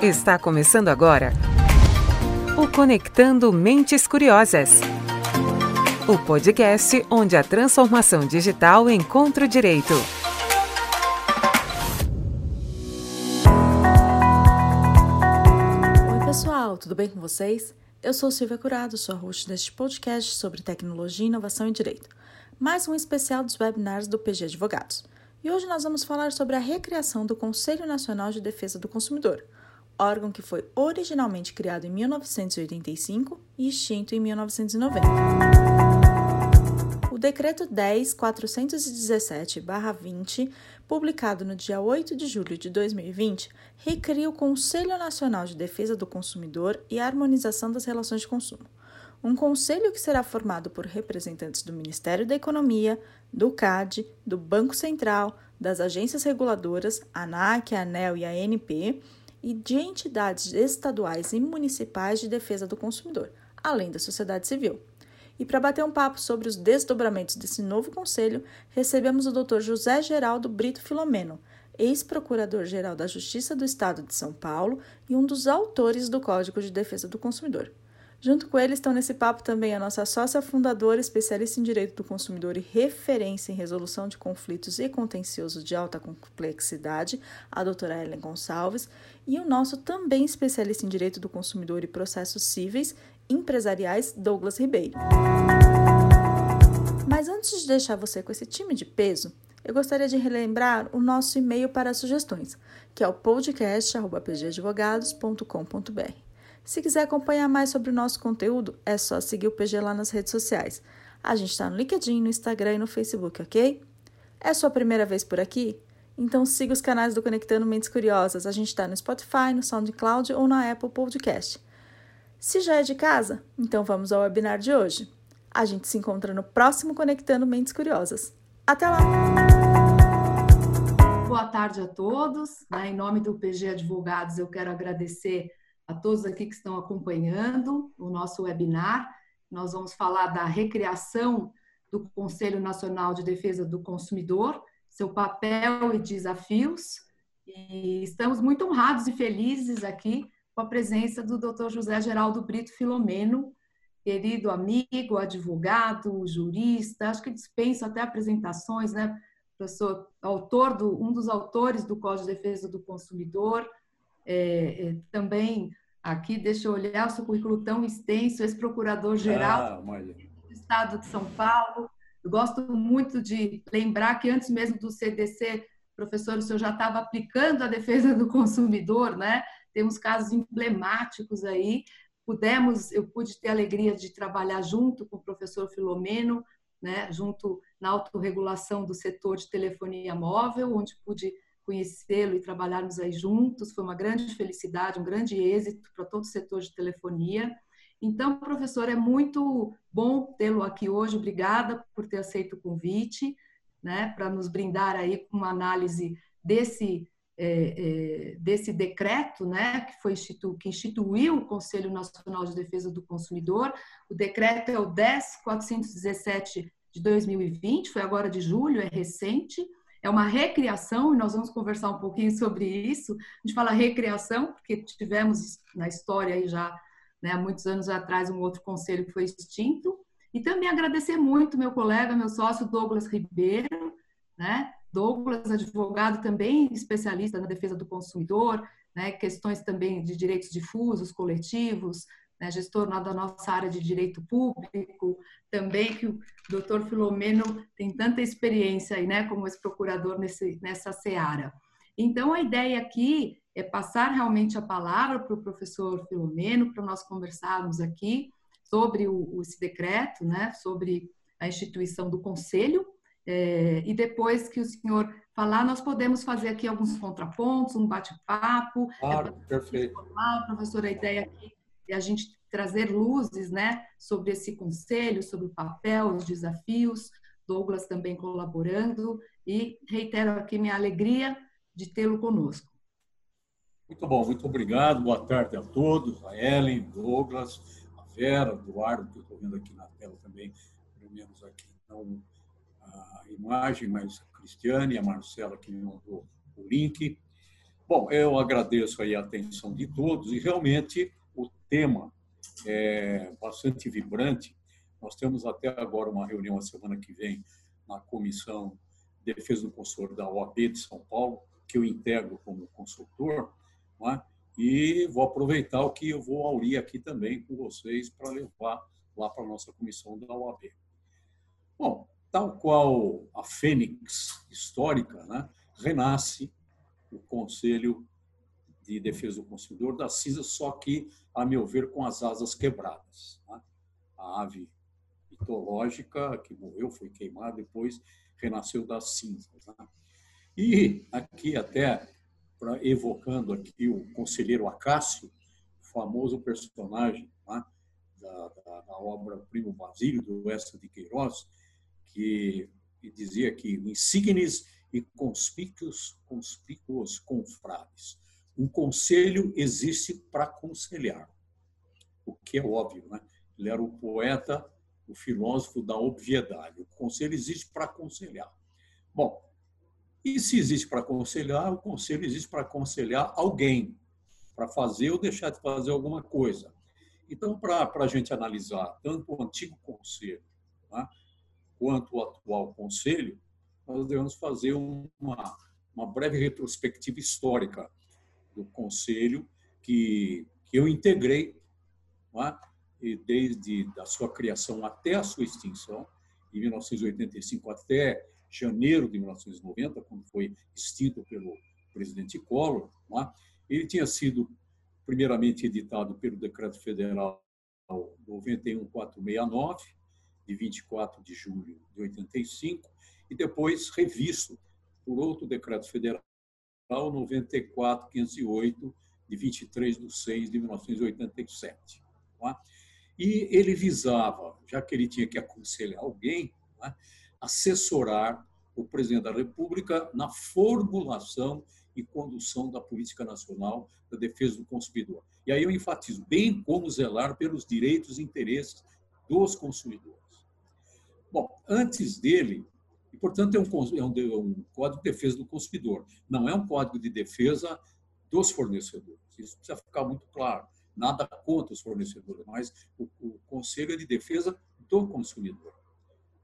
Está começando agora o Conectando Mentes Curiosas. O podcast onde a transformação digital encontra o direito. Oi, pessoal, tudo bem com vocês? Eu sou Silvia Curado, sou a host deste podcast sobre tecnologia, inovação e direito. Mais um especial dos webinars do PG Advogados. E hoje nós vamos falar sobre a recriação do Conselho Nacional de Defesa do Consumidor, órgão que foi originalmente criado em 1985 e extinto em 1990. O Decreto 10.417-20, publicado no dia 8 de julho de 2020, recria o Conselho Nacional de Defesa do Consumidor e Harmonização das Relações de Consumo. Um conselho que será formado por representantes do Ministério da Economia, do CAD, do Banco Central, das agências reguladoras, ANAC, ANEL e ANP, e de entidades estaduais e municipais de defesa do consumidor, além da sociedade civil. E para bater um papo sobre os desdobramentos desse novo conselho, recebemos o Dr. José Geraldo Brito Filomeno, ex-procurador-geral da Justiça do Estado de São Paulo e um dos autores do Código de Defesa do Consumidor. Junto com ele estão nesse papo também a nossa sócia fundadora, especialista em direito do consumidor e referência em resolução de conflitos e contencioso de alta complexidade, a doutora Ellen Gonçalves, e o nosso também especialista em direito do consumidor e processos cíveis empresariais, Douglas Ribeiro. Mas antes de deixar você com esse time de peso, eu gostaria de relembrar o nosso e-mail para sugestões, que é o podcast.pgadvogados.com.br. Se quiser acompanhar mais sobre o nosso conteúdo, é só seguir o PG lá nas redes sociais. A gente está no LinkedIn, no Instagram e no Facebook, ok? É sua primeira vez por aqui? Então siga os canais do Conectando Mentes Curiosas. A gente está no Spotify, no SoundCloud ou na Apple Podcast. Se já é de casa, então vamos ao webinar de hoje. A gente se encontra no próximo Conectando Mentes Curiosas. Até lá! Boa tarde a todos. Né? Em nome do PG Advogados, eu quero agradecer a todos aqui que estão acompanhando o nosso webinar. Nós vamos falar da recriação do Conselho Nacional de Defesa do Consumidor, seu papel e desafios. E estamos muito honrados e felizes aqui com a presença do Dr. José Geraldo Brito Filomeno, querido amigo, advogado, jurista, acho que dispensa até apresentações, né? Professor, autor do, um dos autores do Código de Defesa do Consumidor, é, é, também aqui, deixa eu olhar o seu currículo tão extenso, ex-procurador-geral ah, do Estado de São Paulo. Eu gosto muito de lembrar que antes mesmo do CDC, professor, o senhor já estava aplicando a defesa do consumidor, né? Temos casos emblemáticos aí. Pudemos, eu pude ter a alegria de trabalhar junto com o professor Filomeno, né? Junto na autorregulação do setor de telefonia móvel, onde pude conhecê-lo e trabalharmos aí juntos. Foi uma grande felicidade, um grande êxito para todo o setor de telefonia. Então, professor, é muito bom tê-lo aqui hoje. Obrigada por ter aceito o convite, né, para nos brindar aí com uma análise desse é, é, desse decreto, né, que foi institu que instituiu o Conselho Nacional de Defesa do Consumidor. O decreto é o 10417 de 2020, foi agora de julho, é recente é uma recriação, e nós vamos conversar um pouquinho sobre isso. A gente fala recriação, porque tivemos na história aí já, né, há muitos anos atrás, um outro conselho que foi extinto. E também agradecer muito meu colega, meu sócio Douglas Ribeiro, né? Douglas, advogado também especialista na defesa do consumidor, né? questões também de direitos difusos, coletivos, né, gestor da nossa área de direito público, também que o doutor Filomeno tem tanta experiência aí, né, como ex-procurador nessa seara. Então, a ideia aqui é passar realmente a palavra para o professor Filomeno, para nós conversarmos aqui sobre o, esse decreto, né, sobre a instituição do conselho, é, e depois que o senhor falar, nós podemos fazer aqui alguns contrapontos, um bate-papo. É claro, é perfeito. Formar, professor, a ideia aqui e a gente trazer luzes né, sobre esse conselho, sobre o papel, os desafios, Douglas também colaborando, e reitero aqui minha alegria de tê-lo conosco. Muito bom, muito obrigado, boa tarde a todos, a Ellen, Douglas, a Vera, Eduardo, que eu estou vendo aqui na tela também, pelo menos aqui não a imagem, mas a Cristiane e a Marcela que me mandou o link. Bom, eu agradeço aí a atenção de todos e realmente o tema é bastante vibrante. Nós temos até agora uma reunião a semana que vem na Comissão de Defesa do Consumidor da OAB de São Paulo, que eu integro como consultor, é? e vou aproveitar o que eu vou aurir aqui também com vocês para levar lá para a nossa comissão da OAB. Bom, tal qual a fênix histórica, né, renasce o Conselho de Defesa do Consumidor da CISA, só que, a meu ver, com as asas quebradas. Né? A ave mitológica que morreu, foi queimada, depois renasceu das cinzas. Né? E aqui até, pra, evocando aqui o conselheiro Acácio, famoso personagem né? da, da, da, obra Primo Basílio, do Oeste de Queiroz, que, que dizia que insignes e conspícuos, conspícuos confrades. Um conselho existe para aconselhar, o que é óbvio, né? Ele era o poeta, o filósofo da obviedade. O conselho existe para aconselhar. Bom, e se existe para aconselhar, o conselho existe para aconselhar alguém, para fazer ou deixar de fazer alguma coisa. Então, para a gente analisar tanto o antigo conselho né, quanto o atual conselho, nós devemos fazer uma, uma breve retrospectiva histórica do Conselho que, que eu integrei é? e desde a sua criação até a sua extinção, em 1985 até janeiro de 1990, quando foi extinto pelo presidente Collor, é? ele tinha sido primeiramente editado pelo Decreto Federal 91469, de 24 de julho de 85, e depois revisto por outro decreto federal 94508 de 23 de 6 de 1987. Tá? E ele visava, já que ele tinha que aconselhar alguém, tá? assessorar o presidente da República na formulação e condução da política nacional da defesa do consumidor. E aí eu enfatizo, bem como zelar pelos direitos e interesses dos consumidores. Bom, antes dele, portanto, é um, é um, é um código de defesa do consumidor, não é um código de defesa dos fornecedores. Isso precisa ficar muito claro. Nada contra os fornecedores, mas o, o Conselho é de Defesa do Consumidor.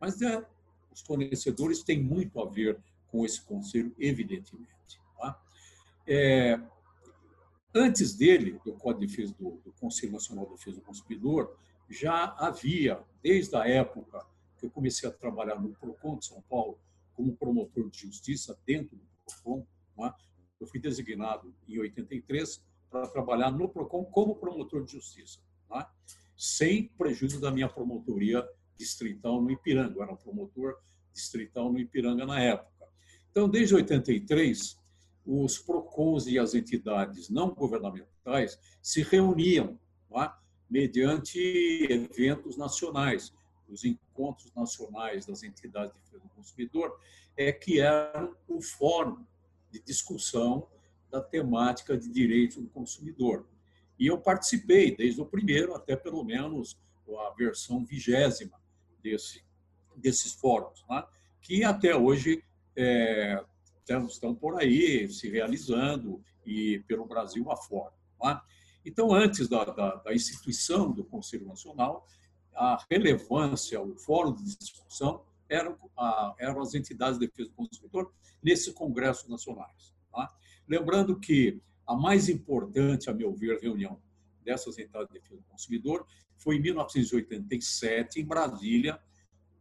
Mas é, os fornecedores têm muito a ver com esse conselho, evidentemente. Tá? É, antes dele, do Código de Defesa do, do Conselho Nacional de Defesa do Consumidor, já havia, desde a época eu comecei a trabalhar no PROCON de São Paulo como promotor de justiça dentro do PROCON. É? Eu fui designado em 83 para trabalhar no PROCON como promotor de justiça, é? sem prejuízo da minha promotoria distrital no Ipiranga. Eu era promotor distrital no Ipiranga na época. Então, desde 83, os PROCONs e as entidades não governamentais se reuniam é? mediante eventos nacionais os encontros nacionais das entidades de defesa do consumidor, é que eram o fórum de discussão da temática de direitos do consumidor. E eu participei desde o primeiro até pelo menos a versão vigésima desse, desses fóruns, né? que até hoje é, estão por aí se realizando e pelo Brasil afora. Né? Então, antes da, da, da instituição do Conselho Nacional, a relevância, o fórum de discussão eram, a, eram as entidades de defesa do consumidor nesses congressos nacionais. Tá? Lembrando que a mais importante, a meu ver, reunião dessas entidades de defesa do consumidor foi em 1987, em Brasília,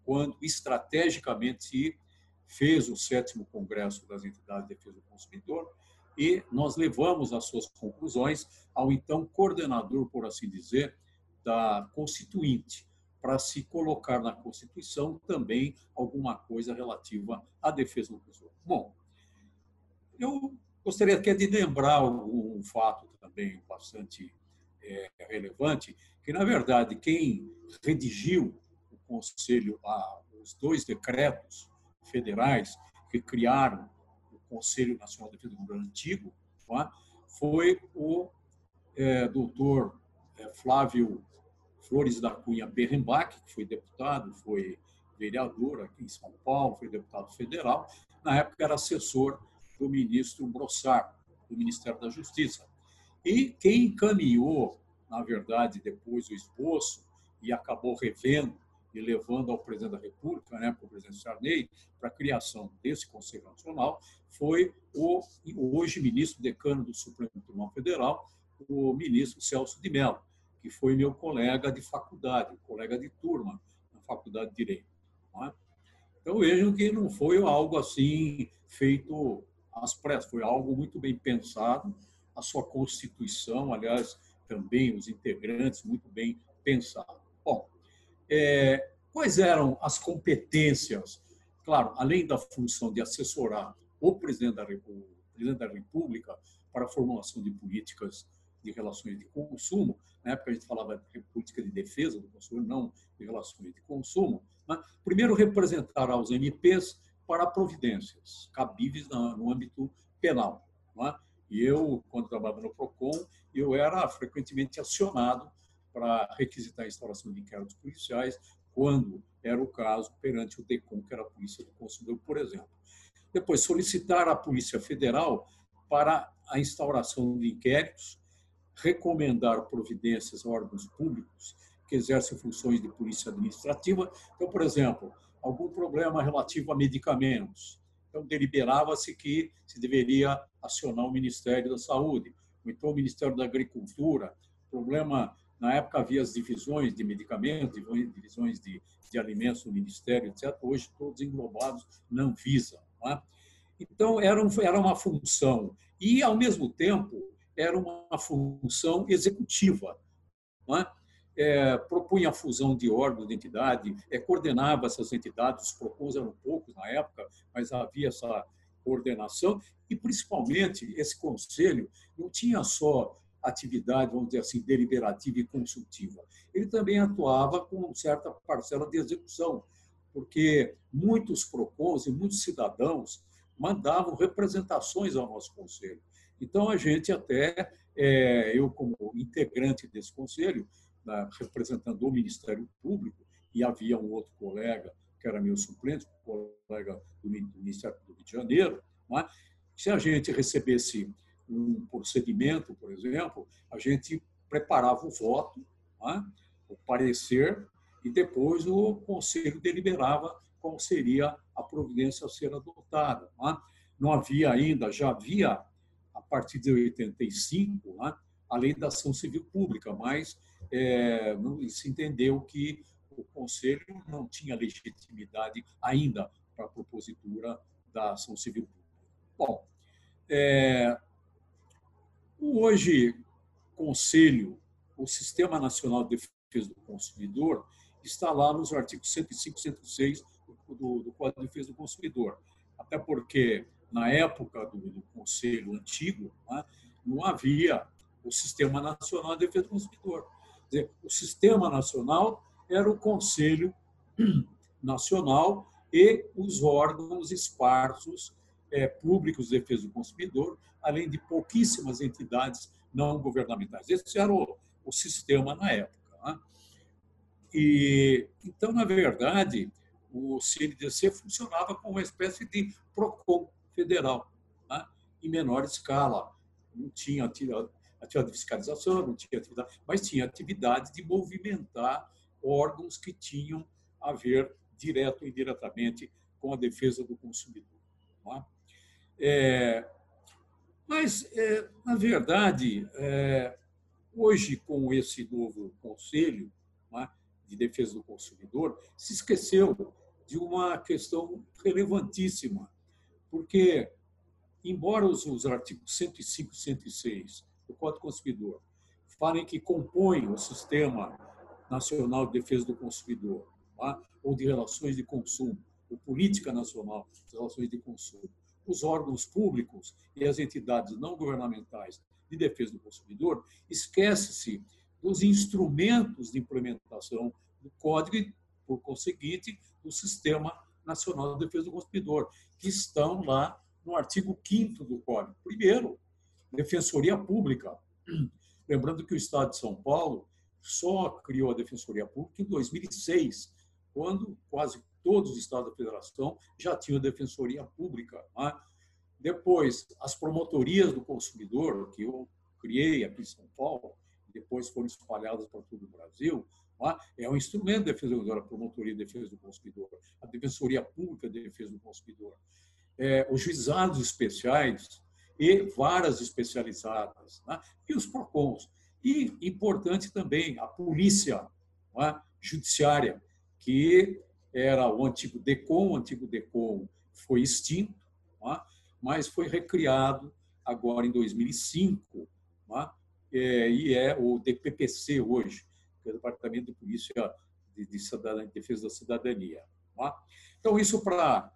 quando estrategicamente se fez o sétimo congresso das entidades de defesa do consumidor e nós levamos as suas conclusões ao então coordenador, por assim dizer, da Constituinte, para se colocar na Constituição também alguma coisa relativa à defesa do consumidor. Bom, eu gostaria aqui de lembrar um fato também bastante é, relevante, que, na verdade, quem redigiu o Conselho, os dois decretos federais que criaram o Conselho Nacional de Defesa do Consumidor Antigo, é? foi o é, doutor é, Flávio Flores da Cunha Berrenbach, que foi deputado, foi vereador aqui em São Paulo, foi deputado federal, na época era assessor do ministro Brossard, do Ministério da Justiça. E quem encaminhou, na verdade, depois o esboço e acabou revendo e levando ao presidente da República, né, para o presidente Sarney, para a criação desse Conselho Nacional, foi o hoje ministro decano do Supremo Tribunal Federal, o ministro Celso de Mello, que foi meu colega de faculdade, colega de turma na Faculdade de Direito. É? Então vejam que não foi algo assim feito às pressas, foi algo muito bem pensado, a sua constituição, aliás, também os integrantes muito bem pensados. Bom, é, quais eram as competências? Claro, além da função de assessorar o presidente da, República, presidente da República para a formulação de políticas de relações de consumo, na época a gente falava de política de defesa do consumidor, não de relações de consumo, né? primeiro representar aos MPs para providências cabíveis no âmbito penal. É? E eu, quando trabalhava no PROCON, eu era frequentemente acionado para requisitar a instauração de inquéritos policiais, quando era o caso perante o DECOM, que era a Polícia do Consumidor, por exemplo. Depois, solicitar à Polícia Federal para a instauração de inquéritos, recomendar providências a órgãos públicos que exercem funções de polícia administrativa. Então, por exemplo, algum problema relativo a medicamentos. Então, deliberava-se que se deveria acionar o Ministério da Saúde, ou então o Ministério da Agricultura. Problema, na época havia as divisões de medicamentos, divisões de, de alimentos no Ministério, etc. Hoje, todos englobados na Anvisa. Não é? Então, era, um, era uma função. E, ao mesmo tempo, era uma função executiva. É? É, propunha a fusão de órgãos de entidade, é, coordenava essas entidades, os PROCONs eram poucos na época, mas havia essa coordenação, e principalmente esse conselho não tinha só atividade, vamos dizer assim, deliberativa e consultiva, ele também atuava com certa parcela de execução, porque muitos PROCONs e muitos cidadãos mandavam representações ao nosso conselho. Então, a gente até, é, eu como integrante desse conselho, né, representando o Ministério Público, e havia um outro colega, que era meu suplente, colega do Ministério do Rio de Janeiro, é? se a gente recebesse um procedimento, por exemplo, a gente preparava o voto, é? o parecer, e depois o Conselho deliberava qual seria a providência a ser adotada. Não, é? não havia ainda, já havia partir de 85, né, a lei da ação civil pública, mas é, se entendeu que o Conselho não tinha legitimidade ainda para a propositura da ação civil pública. Bom, é, hoje, Conselho, o Sistema Nacional de Defesa do Consumidor, está lá nos artigos 105 e 106 do, do Código de Defesa do Consumidor. Até porque na época do, do Conselho antigo, né, não havia o Sistema Nacional de Defesa do Consumidor. Dizer, o Sistema Nacional era o Conselho Nacional e os órgãos esparsos é, públicos de defesa do consumidor, além de pouquíssimas entidades não governamentais. Esse era o, o sistema na época. Né? E, então, na verdade, o CNDC funcionava como uma espécie de PROCON, federal, né? em menor escala. Não tinha atividade de fiscalização, não tinha atividade, mas tinha atividade de movimentar órgãos que tinham a ver direto ou indiretamente com a defesa do consumidor. É? É, mas, é, na verdade, é, hoje, com esse novo Conselho é, de Defesa do Consumidor, se esqueceu de uma questão relevantíssima, porque, embora os, os artigos 105 e 106 do Código Consumidor falem que compõem o Sistema Nacional de Defesa do Consumidor, tá? ou de relações de consumo, ou Política Nacional de Relações de Consumo, os órgãos públicos e as entidades não governamentais de defesa do consumidor, esquece-se dos instrumentos de implementação do Código e, por conseguinte, do Sistema Nacional de Defesa do Consumidor, que estão lá no artigo 5 do Código. Primeiro, Defensoria Pública. Lembrando que o Estado de São Paulo só criou a Defensoria Pública em 2006, quando quase todos os estados da federação já tinham Defensoria Pública. Né? Depois, as promotorias do consumidor, que eu criei aqui em São Paulo, depois foram espalhadas para todo o Brasil, é? um instrumento de defesa a promotoria de defesa do consumidor, a defensoria pública de defesa do consumidor, é, os juizados especiais e varas especializadas, né? e os PROCONs. E, importante também, a polícia é? judiciária, que era o antigo DECOM, o antigo DECOM foi extinto, é? mas foi recriado agora em 2005, é? e é o DPPC hoje, que é o Departamento de Polícia de, de, de Defesa da Cidadania. Então, isso para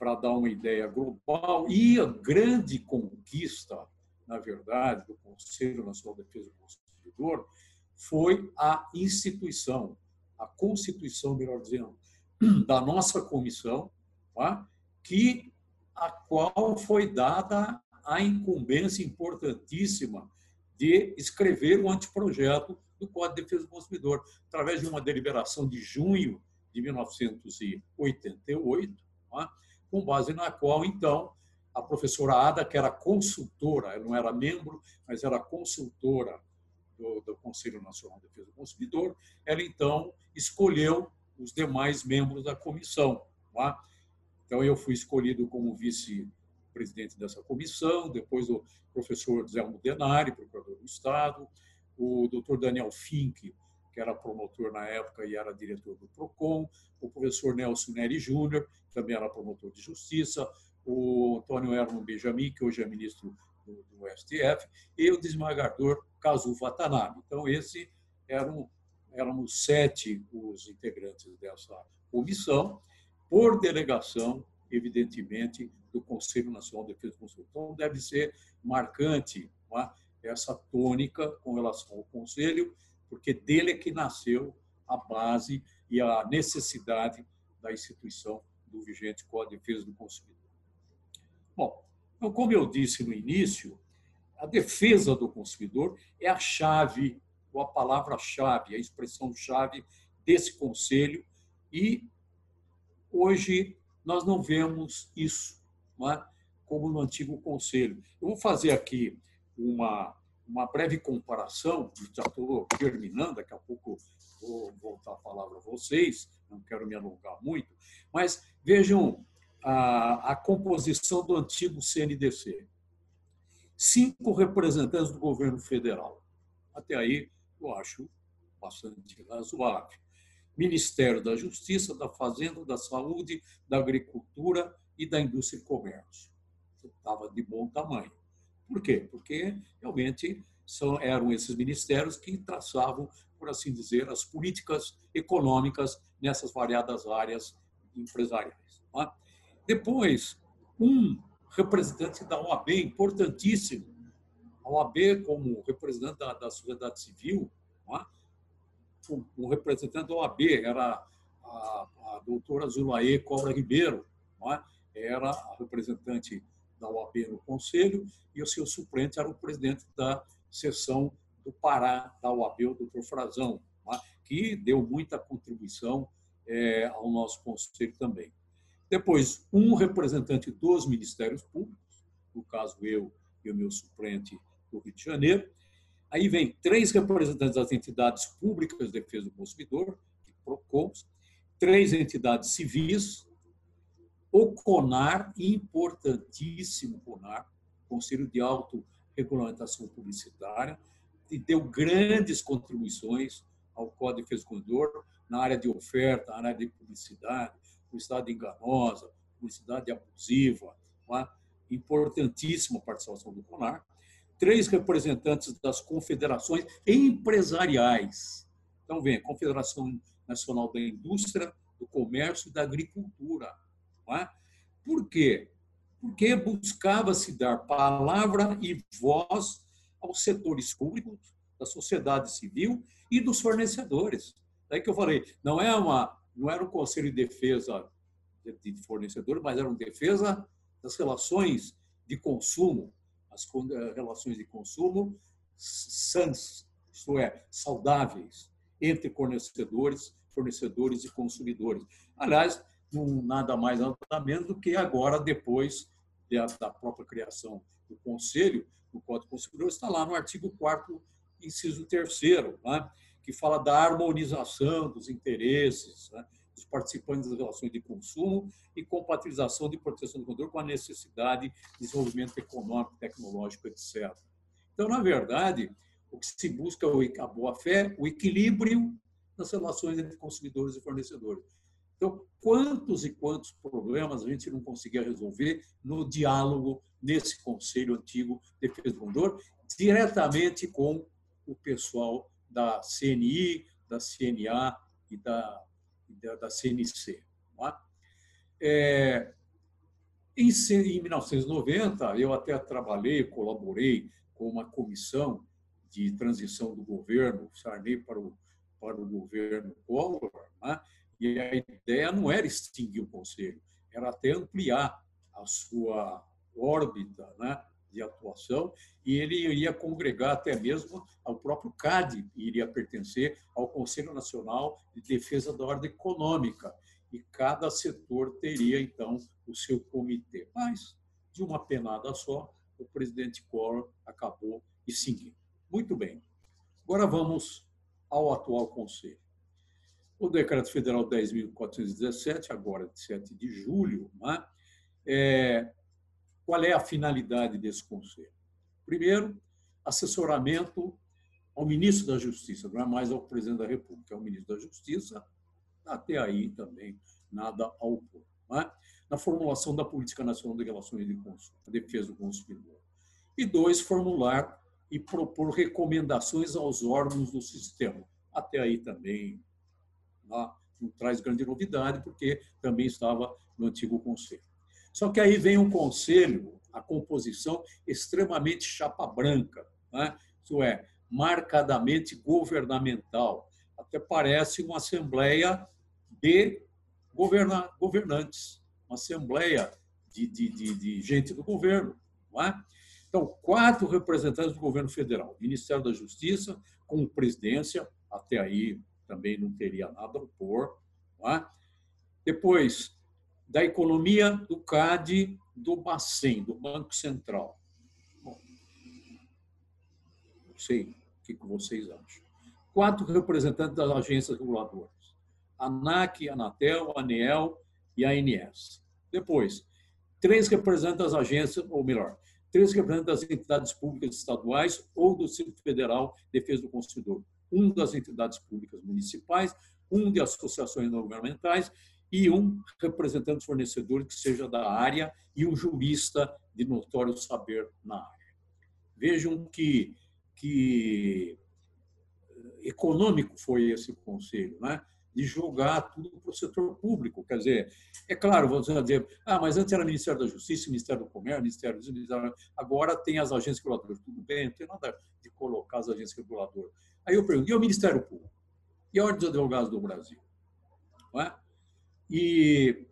dar uma ideia global e a grande conquista, na verdade, do Conselho Nacional de Defesa do Consumidor foi a instituição, a constituição, melhor dizendo, da nossa comissão, tá? que a qual foi dada a incumbência importantíssima de escrever um anteprojeto do Código de Defesa do Consumidor, através de uma deliberação de junho de 1988, tá? com base na qual, então, a professora Ada, que era consultora, não era membro, mas era consultora do, do Conselho Nacional de Defesa do Consumidor, ela então escolheu os demais membros da comissão. Tá? Então, eu fui escolhido como vice-presidente dessa comissão, depois o professor Zé Denari, procurador do Estado, o doutor Daniel Fink, que era promotor na época e era diretor do PROCON, o professor Nelson Neri Júnior, que também era promotor de justiça, o Antônio Herman Benjamin, que hoje é ministro do, do STF, e o desembargador Kazu Watanabe. Então, esse eram, éramos sete os integrantes dessa comissão, por delegação, evidentemente, do Conselho Nacional de Defesa do Consumidor. Então, deve ser marcante é? essa tônica com relação ao Conselho, porque dele é que nasceu a base e a necessidade da instituição do vigente Código de Defesa do Consumidor. Bom, então, como eu disse no início, a defesa do consumidor é a chave, ou a palavra-chave, a expressão-chave desse conselho e hoje nós não vemos isso é? como no antigo conselho. Eu vou fazer aqui uma, uma breve comparação, já estou terminando, daqui a pouco vou voltar a palavra a vocês, não quero me alongar muito, mas vejam a, a composição do antigo CNDC. Cinco representantes do governo federal. Até aí, eu acho bastante razoável. Ministério da Justiça, da Fazenda, da Saúde, da Agricultura e da Indústria e Comércio. Estava de bom tamanho. Por quê? Porque realmente são, eram esses ministérios que traçavam, por assim dizer, as políticas econômicas nessas variadas áreas empresariais. É? Depois, um representante da OAB, importantíssimo. A OAB, como representante da, da sociedade civil, é? Um representante da OAB era a, a doutora Zulaê Cobra Ribeiro, é? era a representante da OAB no Conselho, e o seu suplente era o presidente da seção do Pará da OAB, o doutor Frazão, é? que deu muita contribuição é, ao nosso Conselho também. Depois, um representante dos ministérios públicos, no caso eu e o meu suplente do Rio de Janeiro. Aí vem três representantes das entidades públicas de defesa do consumidor, PROCONs, três entidades civis, o CONAR, importantíssimo CONAR, Conselho de Autorregulamentação Publicitária, que deu grandes contribuições ao Código de Defesa do Consumidor na área de oferta, na área de publicidade, publicidade enganosa, publicidade abusiva, é? importantíssima a participação do CONAR, três representantes das confederações empresariais. Então, vem Confederação Nacional da Indústria, do Comércio e da Agricultura. É? Por quê? Porque buscava-se dar palavra e voz aos setores públicos, da sociedade civil e dos fornecedores. Daí que eu falei, não é uma não era um conselho de defesa de fornecedor, mas era uma defesa das relações de consumo, as eh, relações de consumo sãs, isto é, saudáveis, entre fornecedores, fornecedores e consumidores. Aliás, um, nada mais nada menos do que agora, depois da própria criação do Conselho, do Código Consumidor, está lá no artigo 4 inciso 3 né, que fala da harmonização dos interesses né, participantes das relações de consumo e compatibilização de proteção do consumidor com a necessidade de desenvolvimento econômico, tecnológico, etc. Então, na verdade, o que se busca é a boa-fé, o equilíbrio nas relações entre consumidores e fornecedores. Então, quantos e quantos problemas a gente não conseguia resolver no diálogo nesse conselho antigo de defesa do consumidor, diretamente com o pessoal da CNI, da CNA e da, da, CNC. É? é, em, em 1990, eu até trabalhei, colaborei com uma comissão de transição do governo Sarney para o, para o governo Collor, né? e a ideia não era extinguir o Conselho, era até ampliar a sua órbita né, de atuação e ele iria congregar até mesmo ao próprio CAD, iria pertencer ao Conselho Nacional de Defesa da Ordem Econômica e cada setor teria então o seu comitê. Mas de uma penada só, o presidente Collor acabou extinguindo. Muito bem. Agora vamos ao atual Conselho. O Decreto Federal 10.417, agora de 7 de julho, né, é, qual é a finalidade desse Conselho? Primeiro, assessoramento ao ministro da Justiça, não é mais ao presidente da República, é ao ministro da Justiça, até aí também nada a opor. É? Na formulação da Política Nacional de Relações de Consumo, a defesa do consumidor. E dois, formular e propor recomendações aos órgãos do sistema. Até aí também não, não traz grande novidade, porque também estava no antigo conselho. Só que aí vem um conselho, a composição extremamente chapa branca, né? isso é, marcadamente governamental. Até parece uma assembleia de governa governantes, uma assembleia de, de, de, de gente do governo. Não é? Então, quatro representantes do governo federal, Ministério da Justiça, com presidência, até aí também não teria nada a opor. É? Depois, da economia do CAD, do Bacen, do Banco Central. Bom, não sei o que vocês acham. Quatro representantes das agências reguladoras: ANAC, Anatel, ANEEL e ANS. Depois, três representantes das agências, ou melhor, três representantes das entidades públicas estaduais ou do Centro Federal de Defesa do Consumidor, um das entidades públicas municipais, um de associações não governamentais e um representante dos fornecedores que seja da área e um jurista de notório saber na área. Vejam que, que econômico foi esse conselho, né? de jogar tudo para o setor público. Quer dizer, é claro, vai dizer, ah, mas antes era Ministério da Justiça, Ministério do Comércio, Ministério do Ministério, agora tem as agências reguladoras. Tudo bem, não tem nada de colocar as agências reguladoras. Aí eu pergunto, e o Ministério Público? E a Ordem dos Advogados do Brasil? Não é? E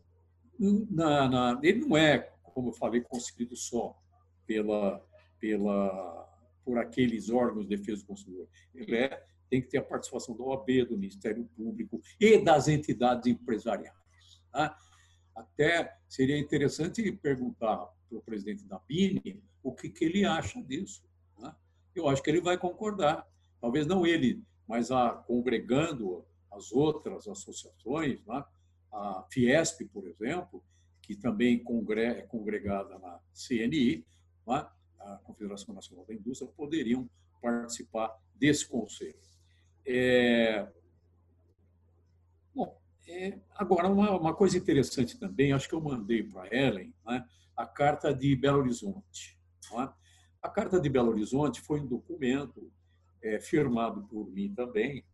na, na, ele não é, como eu falei, constituído só pela, pela, por aqueles órgãos de defesa do consumidor. Ele é tem que ter a participação da OAB, do Ministério Público e das entidades empresariais. Tá? Até seria interessante perguntar para o presidente da BINE o que, que ele acha disso. Né? Eu acho que ele vai concordar. Talvez não ele, mas a, congregando as outras associações, né? A Fiesp, por exemplo, que também é congregada na CNI, né? a Confederação Nacional da Indústria, poderiam participar desse conselho. É... Bom, é... agora, uma, uma, coisa interessante também, acho que eu mandei para Ellen né, a Carta de Belo Horizonte. É? A Carta de Belo Horizonte foi um documento é, firmado por mim também,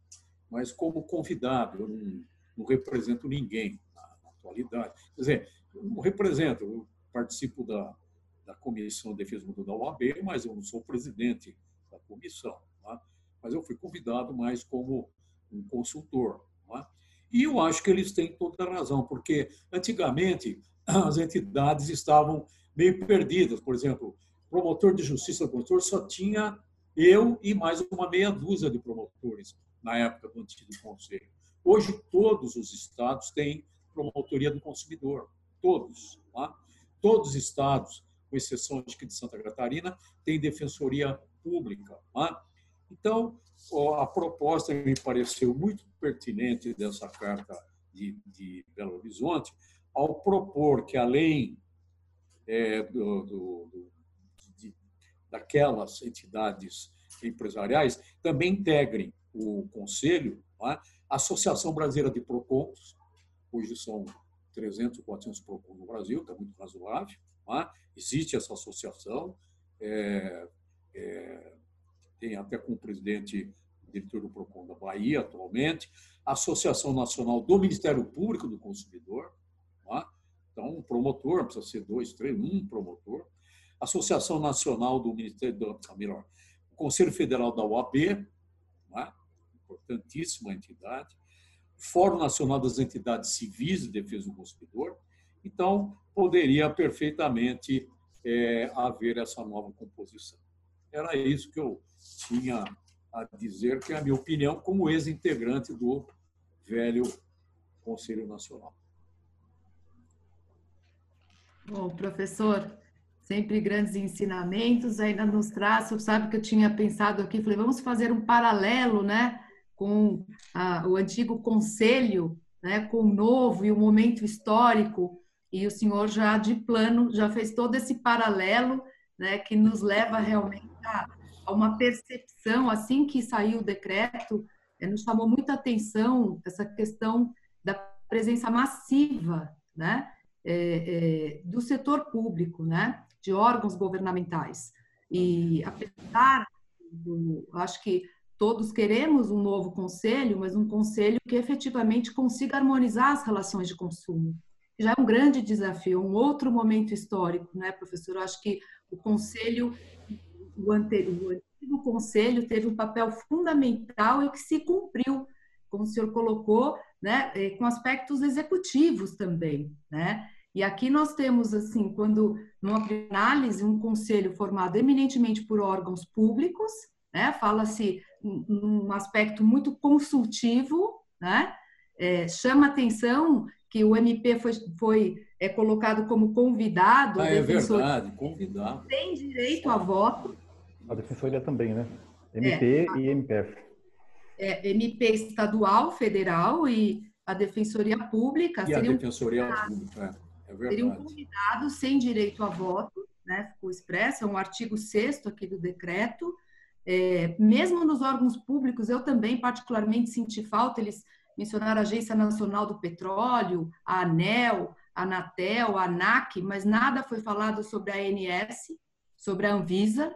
mas como convidado, eu não, não represento ninguém na, na, atualidade. Quer dizer, eu não represento, eu participo da, da Comissão de Defesa Mundo da OAB, mas eu não sou presidente da comissão mas eu fui convidado mais como um consultor. É? E eu acho que eles têm toda a razão, porque antigamente as entidades estavam meio perdidas. Por exemplo, promotor de justiça do consultor só tinha eu e mais uma meia dúzia de promotores na época do antigo conselho. Hoje, todos os estados têm promotoria do consumidor, todos. Tá? Todos os estados, com exceção de de Santa Catarina, têm defensoria pública. Tá? Então, a proposta me pareceu muito pertinente dessa carta de, de Belo Horizonte, ao propor que, além é, do, do, de, daquelas entidades empresariais, também integrem o Conselho, é? Associação Brasileira de Procons, hoje são 300, 400 Procons no Brasil, está muito razoável, é? existe essa associação, é, é, tem até com o presidente, diretor do PROCON da Bahia atualmente, Associação Nacional do Ministério Público do Consumidor, é? então um promotor, precisa ser dois, três, um promotor, Associação Nacional do Ministério, do, melhor, Conselho Federal da OAB? Importantíssima entidade, Fórum Nacional das Entidades Civis de Defesa do Consumidor. Então, poderia perfeitamente é, haver essa nova composição. Era isso que eu tinha a dizer, que é a minha opinião como ex-integrante do velho Conselho Nacional. Bom, professor, sempre grandes ensinamentos, ainda nos traz, sabe que eu tinha pensado aqui, falei, vamos fazer um paralelo, né, com a, o antigo conselho, né, com o novo e o momento histórico, e o senhor já de plano já fez todo esse paralelo, né, que nos leva realmente a, a uma percepção, assim que saiu o decreto, é, nos chamou muita atenção essa questão da presença massiva, né, é, é, do setor público, né, de órgãos governamentais. E apesar do, acho que Todos queremos um novo conselho, mas um conselho que efetivamente consiga harmonizar as relações de consumo. Já é um grande desafio, um outro momento histórico, né, professor? Eu acho que o conselho, o anterior, o conselho teve um papel fundamental e que se cumpriu, como o senhor colocou, né, eh, com aspectos executivos também, né? E aqui nós temos, assim, quando, numa análise, um conselho formado eminentemente por órgãos públicos, né? Fala-se um aspecto muito consultivo, né? É, chama atenção que o MP foi, foi é, colocado como convidado. Ah, é verdade, convidado. Tem direito a voto. A defensoria também, né? MP é, e MPF. É, MP estadual, federal e a defensoria pública. E a defensoria pública, é, é verdade. Seriam convidados sem direito a voto, né? Ficou expresso, é um artigo 6 aqui do decreto é, mesmo nos órgãos públicos, eu também particularmente senti falta, eles mencionaram a Agência Nacional do Petróleo, a ANEL, a Anatel, a ANAC, mas nada foi falado sobre a ANS, sobre a Anvisa.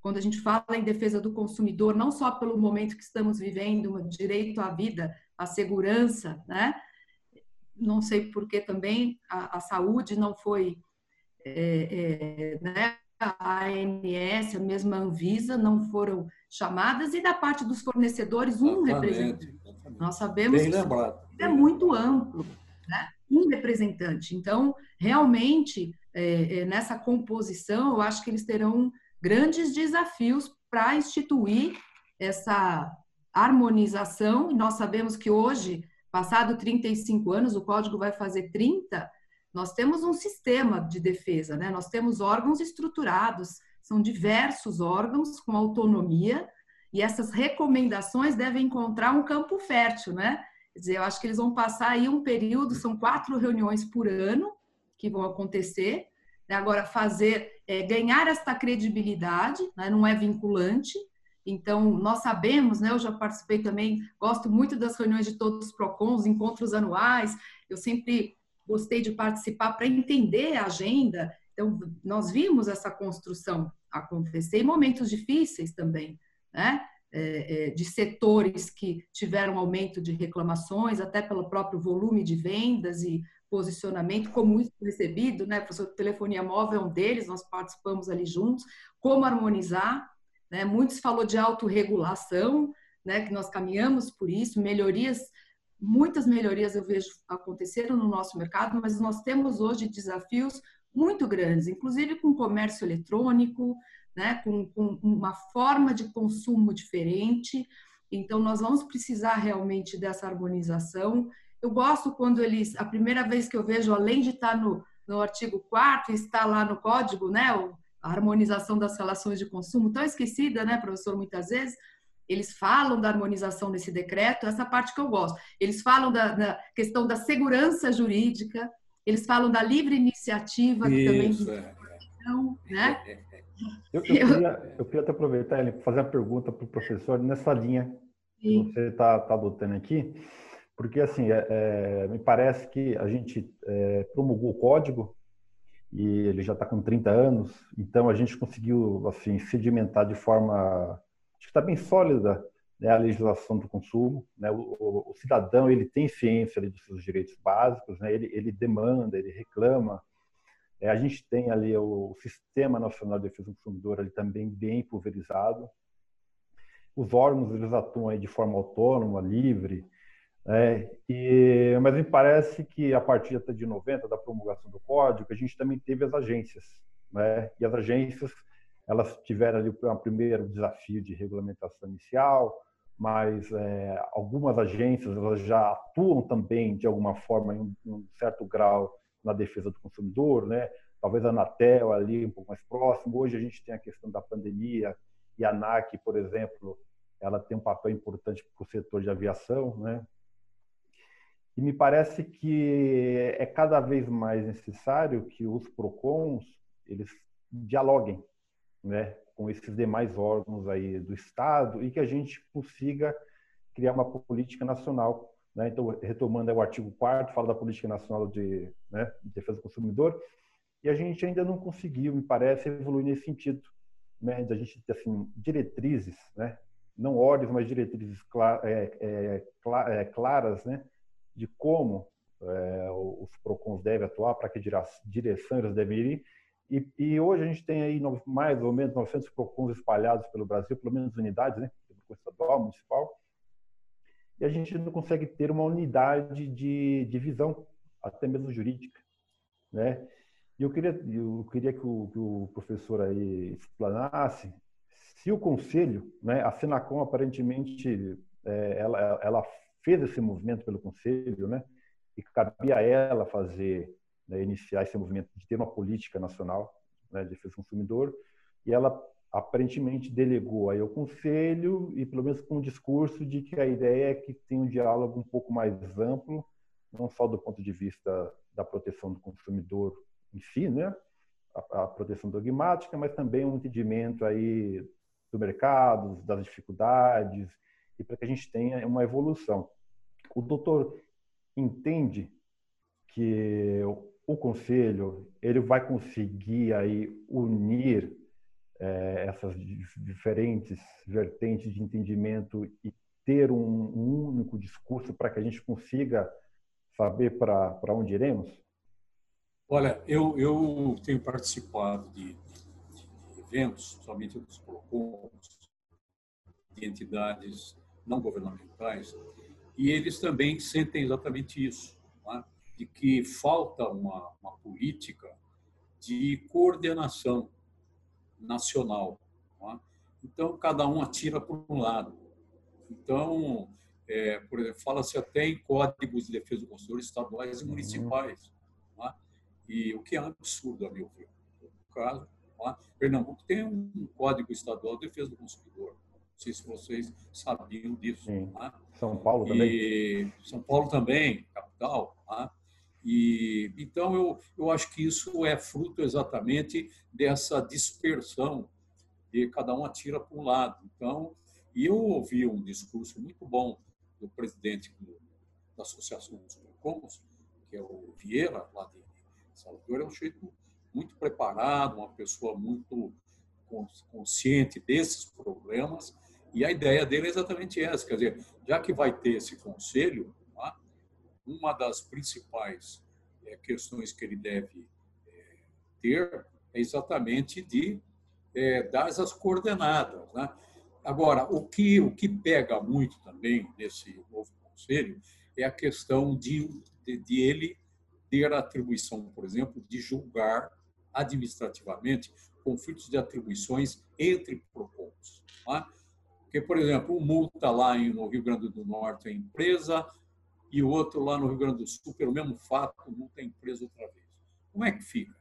Quando a gente fala em defesa do consumidor, não só pelo momento que estamos vivendo, o direito à vida, à segurança, né? Não sei por que também a, a saúde não foi é, é, né? A ANS, a mesma Anvisa, não foram chamadas, e da parte dos fornecedores, um exatamente, representante. Exatamente. Nós sabemos Bem que é muito amplo, né? um representante. Então, realmente, é, é, nessa composição, eu acho que eles terão grandes desafios para instituir essa harmonização, e nós sabemos que hoje, passado 35 anos, o código vai fazer 30, nós temos um sistema de defesa, né? Nós temos órgãos estruturados, são diversos órgãos com autonomia e essas recomendações devem encontrar um campo fértil, né? Quer dizer, eu acho que eles vão passar aí um período, são quatro reuniões por ano que vão acontecer. Né? Agora, fazer, é, ganhar esta credibilidade, né? não é vinculante. Então, nós sabemos, né? Eu já participei também, gosto muito das reuniões de todos os PROCONs, encontros anuais. Eu sempre gostei de participar para entender a agenda. Então, nós vimos essa construção acontecer em momentos difíceis também, né? É, é, de setores que tiveram aumento de reclamações, até pelo próprio volume de vendas e posicionamento, como isso recebido, né? Professor, telefonia móvel é um deles, nós participamos ali juntos, como harmonizar, né? Muitos falou de autorregulação, né? Que nós caminhamos por isso, melhorias muitas melhorias eu vejo aconteceram no nosso mercado, mas nós temos hoje desafios muito grandes, inclusive com comércio eletrônico, né, com, com uma forma de consumo diferente. Então, nós vamos precisar realmente dessa harmonização eu gosto quando eles, a primeira vez que eu vejo, além de estar no, no artigo 4 está lá no código, né, a harmonização das relações de consumo, tão esquecida, né, professor, muitas vezes, eles falam da harmonização nesse decreto, essa parte que eu gosto. Eles falam da, da questão da segurança jurídica, eles falam da livre iniciativa, que Isso, também... é. Então, né? Eu, eu, queria, eu queria até aproveitar e fazer uma pergunta para o professor nessa linha que Sim. você está tá adotando aqui, porque assim é, é, me parece que a gente é, promulgou o código e ele já está com 30 anos, então a gente conseguiu assim sedimentar de forma acho que está bem sólida né, a legislação do consumo, né, o, o, o, cidadão ele tem ciência ali, dos seus direitos básicos, né, ele, ele demanda, ele reclama é, a gente tem ali o Sistema Nacional de Defesa do Consumidor ali também bem pulverizado. Os órgãos eles atuam de forma autônoma, livre, né? e, mas me parece que a partir até de 90 da promulgação do código, a gente também teve as agências, né? E as agências elas tiveram ali um primeiro desafio de regulamentação inicial, mas é, algumas agências elas já atuam também de alguma forma em um certo grau na defesa do consumidor, né? Talvez a Anatel ali um pouco mais próximo. Hoje a gente tem a questão da pandemia e a ANAC, por exemplo, ela tem um papel importante para o setor de aviação, né? E me parece que é cada vez mais necessário que os Procons eles dialoguem, né, com esses demais órgãos aí do Estado e que a gente consiga criar uma política nacional né? Então, retomando o artigo 4 fala da Política Nacional de, né, de, Defesa do Consumidor, e a gente ainda não conseguiu, me parece, evoluir nesse sentido, né, da gente ter assim, diretrizes, né, não ordens, mas diretrizes clara, é, é, é, claras né, de como é, os PROCONs devem atuar, para que direção eles devem ir. E, e, hoje a gente tem aí mais ou menos 900 PROCONs espalhados pelo Brasil, pelo menos unidades, né, estadual, municipal, e a gente não consegue ter uma unidade de, de visão, até mesmo jurídica, né? E eu queria, eu queria que o, que o professor aí explanasse se o conselho, né, a Senacom aparentemente é, ela, ela fez esse movimento pelo conselho, né, e cabia a ela fazer, né, iniciar esse movimento de ter uma política nacional né, de defesa do consumidor, e ela aparentemente delegou aí ao conselho e pelo menos com um discurso de que a ideia é que tem um diálogo um pouco mais amplo, não só do ponto de vista da proteção do consumidor em si, né, a, a proteção dogmática, mas também um entendimento aí do mercado, das dificuldades e para que a gente tenha uma evolução. O doutor entende que o conselho ele vai conseguir aí unir é, essas diferentes vertentes de entendimento e ter um, um único discurso para que a gente consiga saber para onde iremos? Olha, eu, eu tenho participado de, de, de eventos, somente dos PROCONs, de entidades não governamentais, e eles também sentem exatamente isso, é? De que falta uma, uma política de coordenação nacional. É? Então, cada um atira por um lado. Então, é, por exemplo, fala-se até em códigos de defesa do consumidor estaduais e municipais. É? E o que é um absurdo, a meu ver. No caso, é? Pernambuco tem um código estadual de defesa do consumidor. Não sei se vocês sabiam disso. São Paulo também. E São Paulo também, capital. E então eu, eu acho que isso é fruto exatamente dessa dispersão de cada um atira para um lado. Então, e eu ouvi um discurso muito bom do presidente do, da Associação dos Procons, que é o Vieira, lá de Salvador, é um sujeito muito preparado, uma pessoa muito consciente desses problemas, e a ideia dele é exatamente essa, quer dizer, já que vai ter esse conselho, uma das principais é, questões que ele deve é, ter é exatamente de é, dar as coordenadas. Né? Agora, o que, o que pega muito também nesse novo conselho é a questão de, de, de ele ter a atribuição, por exemplo, de julgar administrativamente conflitos de atribuições entre PROCONs. Né? Porque, por exemplo, multa lá no Rio Grande do Norte a empresa, e o outro lá no Rio Grande do Sul, pelo mesmo fato, multa a empresa outra vez. Como é que fica?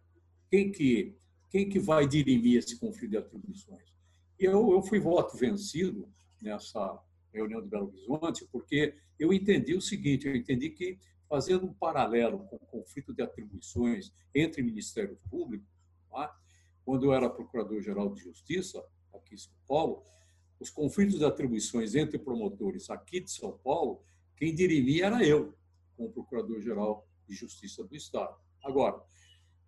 Quem que, quem que vai dirimir esse conflito de atribuições? Eu, eu fui voto vencido nessa reunião de Belo Horizonte, porque eu entendi o seguinte, eu entendi que, fazendo um paralelo com o conflito de atribuições entre Ministério Público, tá? quando eu era Procurador-Geral de Justiça, aqui em São Paulo, os conflitos de atribuições entre promotores aqui de São Paulo, quem dirimia era eu, como Procurador-Geral de Justiça do Estado. Agora,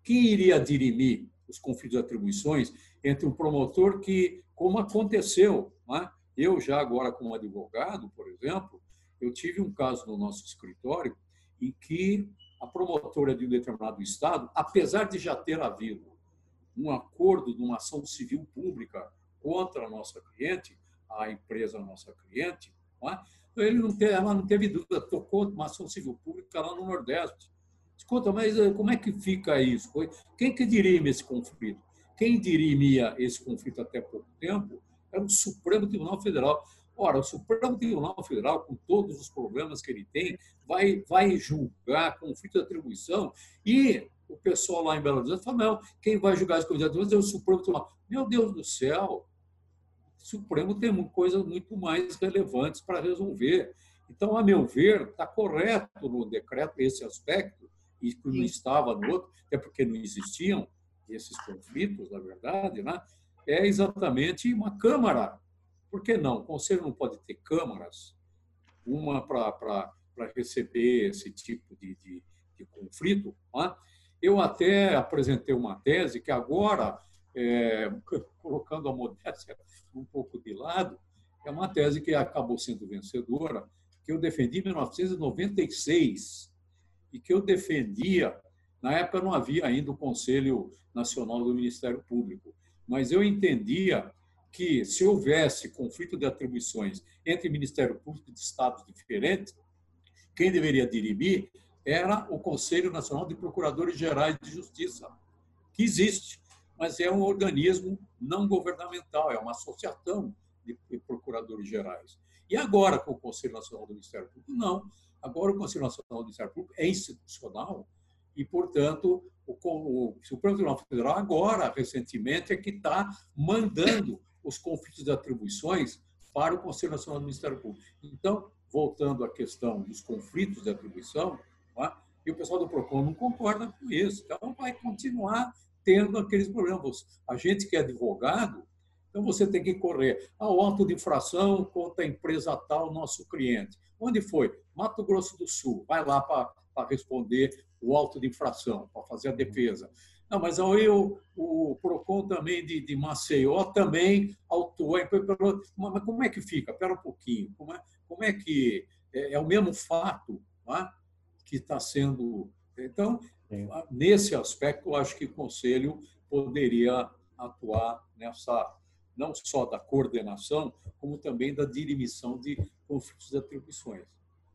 quem iria dirimir os conflitos de atribuições entre um promotor que, como aconteceu, é? eu já agora como advogado, por exemplo, eu tive um caso no nosso escritório em que a promotora de um determinado estado, apesar de já ter havido um acordo de uma ação civil pública contra a nossa cliente, a empresa nossa cliente, é? Ele não teve, ela não teve dúvida, tocou uma ação civil pública lá no Nordeste. Escuta, mas eh, como é que fica isso? Quem que dirime esse conflito? Quem dirimia esse conflito até pouco tempo era o Supremo Tribunal Federal. Ora, o Supremo Tribunal Federal, com todos os problemas que ele tem, vai, vai julgar conflito de atribuição e o pessoal lá em Belo Horizonte fala, não, quem vai julgar esse conflito de atribuição é o Supremo Tribunal. Meu Deus do céu, o Supremo tem coisas muito mais relevantes para resolver. Então, a meu ver, está correto no decreto esse aspecto, e que não estava no outro, até porque não existiam esses conflitos, na verdade, né? é exatamente uma Câmara. Por que não? O Conselho não pode ter câmaras, uma para receber esse tipo de, de, de conflito. Né? Eu até apresentei uma tese que agora, é, colocando a modéstia um pouco de lado, é uma tese que acabou sendo vencedora, que eu defendi em 1996 e que eu defendia. Na época não havia ainda o Conselho Nacional do Ministério Público, mas eu entendia que se houvesse conflito de atribuições entre Ministério Público de estados diferentes, quem deveria dirimir era o Conselho Nacional de Procuradores Gerais de Justiça, que existe, mas é um organismo não governamental, é uma associação de procuradores gerais. E agora, com o Conselho Nacional do Ministério Público, não. Agora, o Conselho Nacional do Ministério Público é institucional e, portanto, o, o Supremo Tribunal Federal, agora, recentemente, é que está mandando os conflitos de atribuições para o Conselho Nacional do Ministério Público. Então, voltando à questão dos conflitos de atribuição, é? e o pessoal do PROCON não concorda com isso. Então, vai continuar tendo aqueles problemas. A gente que é advogado, então você tem que correr ao auto de infração contra a empresa tal, nosso cliente. Onde foi? Mato Grosso do Sul. Vai lá para responder o auto de infração, para fazer a defesa. Não, mas aí o, o PROCON também de, de Maceió também autuou. Mas como é que fica? Espera um pouquinho. Como é, como é que é, é o mesmo fato é? que está sendo. Então, Sim. nesse aspecto, eu acho que o Conselho poderia atuar nessa, não só da coordenação, como também da dirimissão de conflitos de atribuições.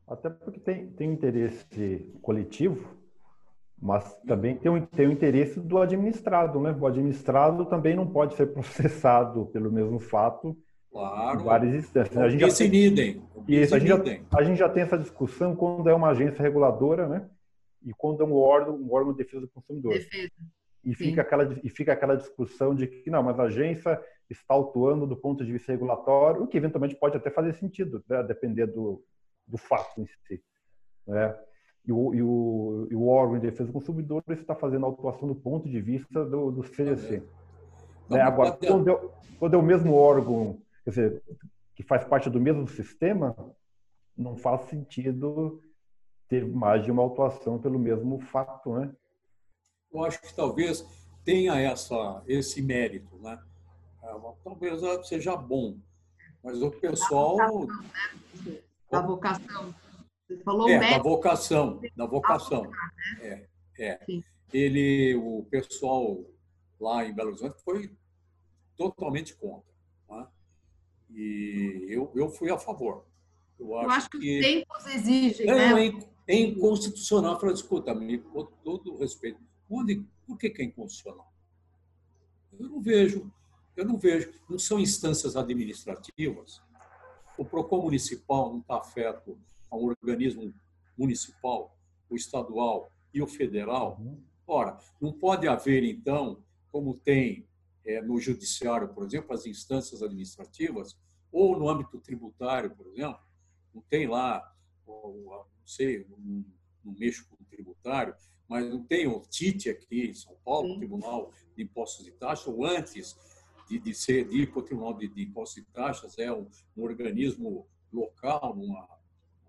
Até porque tem, tem interesse coletivo, mas também tem o, tem o interesse do administrado, né? O administrado também não pode ser processado pelo mesmo fato Claro. várias instâncias. A gente, já tem. Isso, a, gente já, a gente já tem essa discussão quando é uma agência reguladora, né? E quando é um órgão, um órgão de defesa do consumidor. Defesa. E fica, aquela, e fica aquela discussão de que, não, mas a agência está autuando do ponto de vista regulatório, o que eventualmente pode até fazer sentido, né? depender do, do fato em si. Né? E, o, e, o, e o órgão de defesa do consumidor está fazendo a autuação do ponto de vista do, do CDC. Né? Agora, quando é, quando é o mesmo órgão quer dizer, que faz parte do mesmo sistema, não faz sentido ter mais de uma autuação pelo mesmo fato, né? Eu acho que talvez tenha essa, esse mérito, né? É, talvez seja bom, mas o pessoal... Da vocação, né? Você falou é, da vocação, da vocação. Né? É, é. Ele, o pessoal lá em Belo Horizonte foi totalmente contra. E eu, eu fui a favor. Eu acho, eu acho que, que, os tempos exigem, é, né? É, inconstitucional. Eu falei, escuta, amigo, com todo respeito, onde, por que, que é inconstitucional? Eu não vejo, eu não vejo. Não são instâncias administrativas. O PROCON municipal não está afeto a um organismo municipal, o estadual e o federal. Ora, não pode haver, então, como tem é, no judiciário, por exemplo, as instâncias administrativas, ou no âmbito tributário, por exemplo, não tem lá, não sei, não, não mexo com o tributário, mas não tem o TIT aqui em São Paulo, Sim. Tribunal de Impostos e Taxas, ou antes de, de ser de ir para o Tribunal de, de, Impostos e Taxas, é um, um organismo local, uma,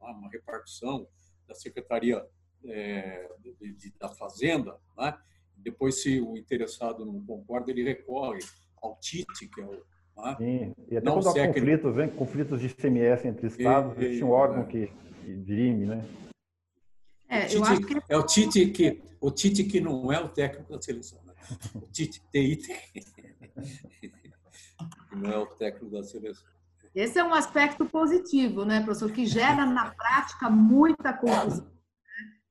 uma repartição da Secretaria é, de, de, da Fazenda, né? depois, se o interessado não concorda, ele recorre ao TIT, que é o. Né? Sim, e até não quando há conflitos, vem conflitos de ICMS entre estados, e, existe um órgão é. que dirime, né? É, o Tite, que... é o Tite que o Tite que não é o técnico da seleção, né? O Tite TI não é o técnico da seleção. Esse é um aspecto positivo, né, professor, que gera na prática muita confusão. Né?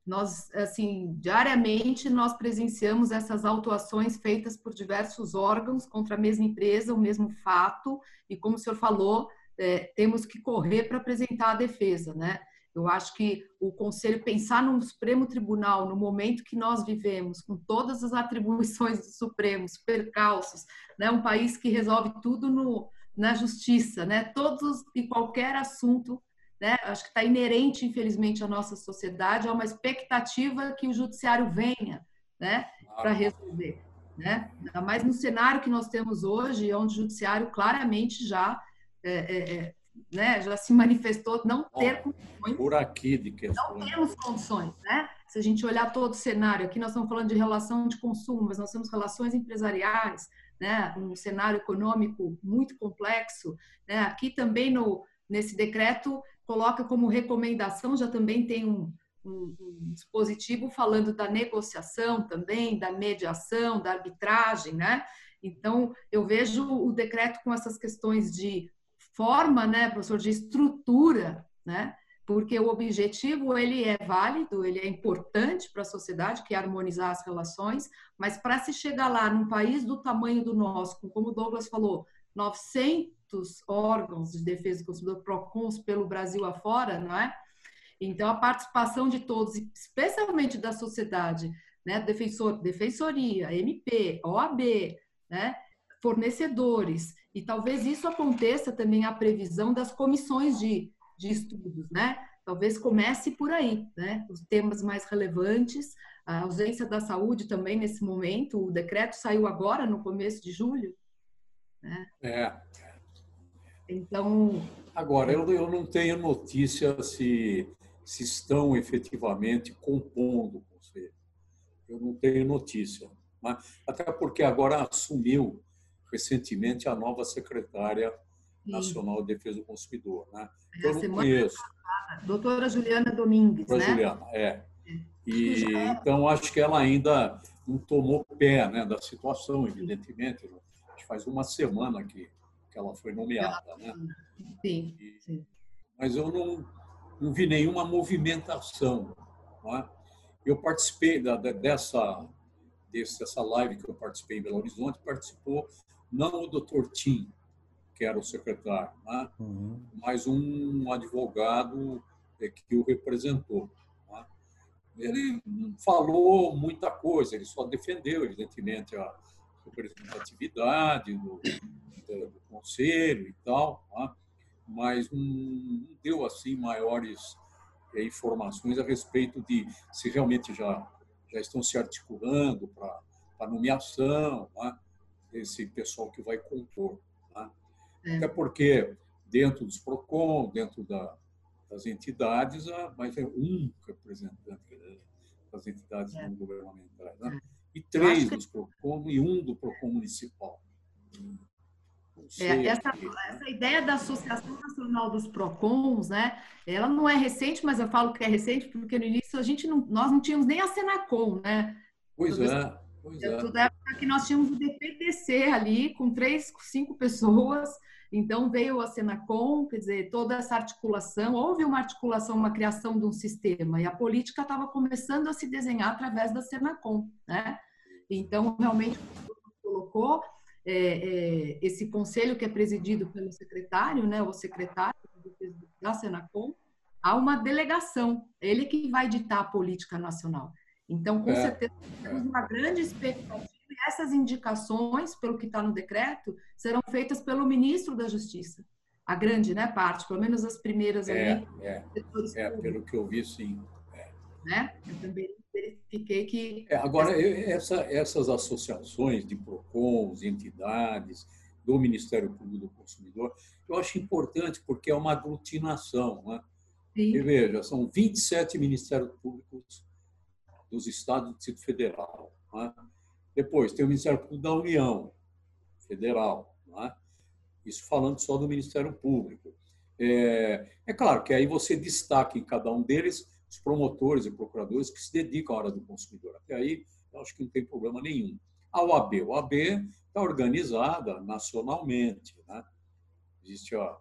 Nós, assim, diariamente nós presenciamos essas autuações feitas por diversos órgãos contra a mesma empresa, o mesmo fato, e como o senhor falou, é, temos que correr para apresentar a defesa, né? Eu acho que o Conselho pensar no Supremo Tribunal, no momento que nós vivemos, com todas as atribuições do Supremo, os percalços, né? um país que resolve tudo no, na justiça, né? todos e qualquer assunto, né? acho que está inerente, infelizmente, à nossa sociedade, há uma expectativa que o judiciário venha né? para resolver. Né? Mais no cenário que nós temos hoje, onde o judiciário claramente já é, é, é né, já se manifestou não ter condições. Por aqui de questões. Não temos condições, né? Se a gente olhar todo o cenário, aqui nós estamos falando de relação de consumo, mas nós temos relações empresariais, né? Um cenário econômico muito complexo, né? Aqui também no nesse decreto coloca como recomendação, já também tem um, um, um dispositivo falando da negociação também, da mediação, da arbitragem, né? Então, eu vejo o decreto com essas questões de forma, né, professor, de estrutura, né? Porque o objetivo ele é válido, ele é importante para a sociedade, que é harmonizar as relações, mas para se chegar lá num país do tamanho do nosso, como o Douglas falou, 900 órgãos de defesa do consumidor PROCONs pelo Brasil afora, não é? Então a participação de todos, especialmente da sociedade, né, defensor, defensoria, MP, OAB, né, fornecedores, e talvez isso aconteça também a previsão das comissões de, de estudos, né? Talvez comece por aí, né? Os temas mais relevantes, a ausência da saúde também nesse momento, o decreto saiu agora, no começo de julho, né? É. Então... Agora, eu, eu não tenho notícia se, se estão efetivamente compondo o conselho. Eu não tenho notícia. Mas, até porque agora assumiu recentemente a nova secretária nacional de defesa do consumidor, né? É, eu não conheço. Passada, doutora Juliana Domingues, doutora né? Juliana, é. é. E então acho que ela ainda não tomou pé, né, da situação, evidentemente. Acho que faz uma semana que, que ela foi nomeada, né? Sim. sim. Mas eu não não vi nenhuma movimentação, não é? Eu participei da, dessa dessa live que eu participei em Belo Horizonte, participou não o doutor Tim, que era o secretário, né? uhum. mas um advogado é, que o representou. Né? Ele falou muita coisa, ele só defendeu, evidentemente, a representatividade do, do conselho e tal, né? mas não deu assim maiores é, informações a respeito de se realmente já já estão se articulando para a nomeação, né? Esse pessoal que vai compor. Né? É. Até porque, dentro dos PROCON, dentro da, das entidades, vai ter um representante das entidades é. não governamentais. Né? É. E três que... dos PROCON e um do PROCON municipal. É, essa, essa, ideia da Associação Nacional dos PROCONs, né? Ela não é recente, mas eu falo que é recente porque no início a gente não, nós não tínhamos nem a Senacom, né? Pois é. Pois é. Toda época que nós tínhamos o DPTC ali, com três, cinco pessoas, então veio a Senacom, quer dizer, toda essa articulação, houve uma articulação, uma criação de um sistema, e a política estava começando a se desenhar através da Senacom, né? Então, realmente, colocou é, é, esse conselho que é presidido pelo secretário, né, o secretário da Senacom, há uma delegação, ele que vai ditar a política nacional. Então, com é, certeza, temos uma grande expectativa e essas indicações, pelo que está no decreto, serão feitas pelo ministro da Justiça. A grande né, parte, pelo menos as primeiras é, ali. É, é pelo que eu vi, sim. É. Né? Eu também verifiquei que. É, agora, essa, essas associações de PROCONs, entidades, do Ministério Público do Consumidor, eu acho importante porque é uma aglutinação. Né? Sim. E veja, são 27 Ministérios Públicos dos Estados do Distrito Federal. Né? Depois, tem o Ministério Público da União Federal. Né? Isso falando só do Ministério Público. É, é claro que aí você destaca em cada um deles os promotores e procuradores que se dedicam à hora do consumidor. Até aí, eu acho que não tem problema nenhum. A OAB. A OAB está organizada nacionalmente. Né? Existe o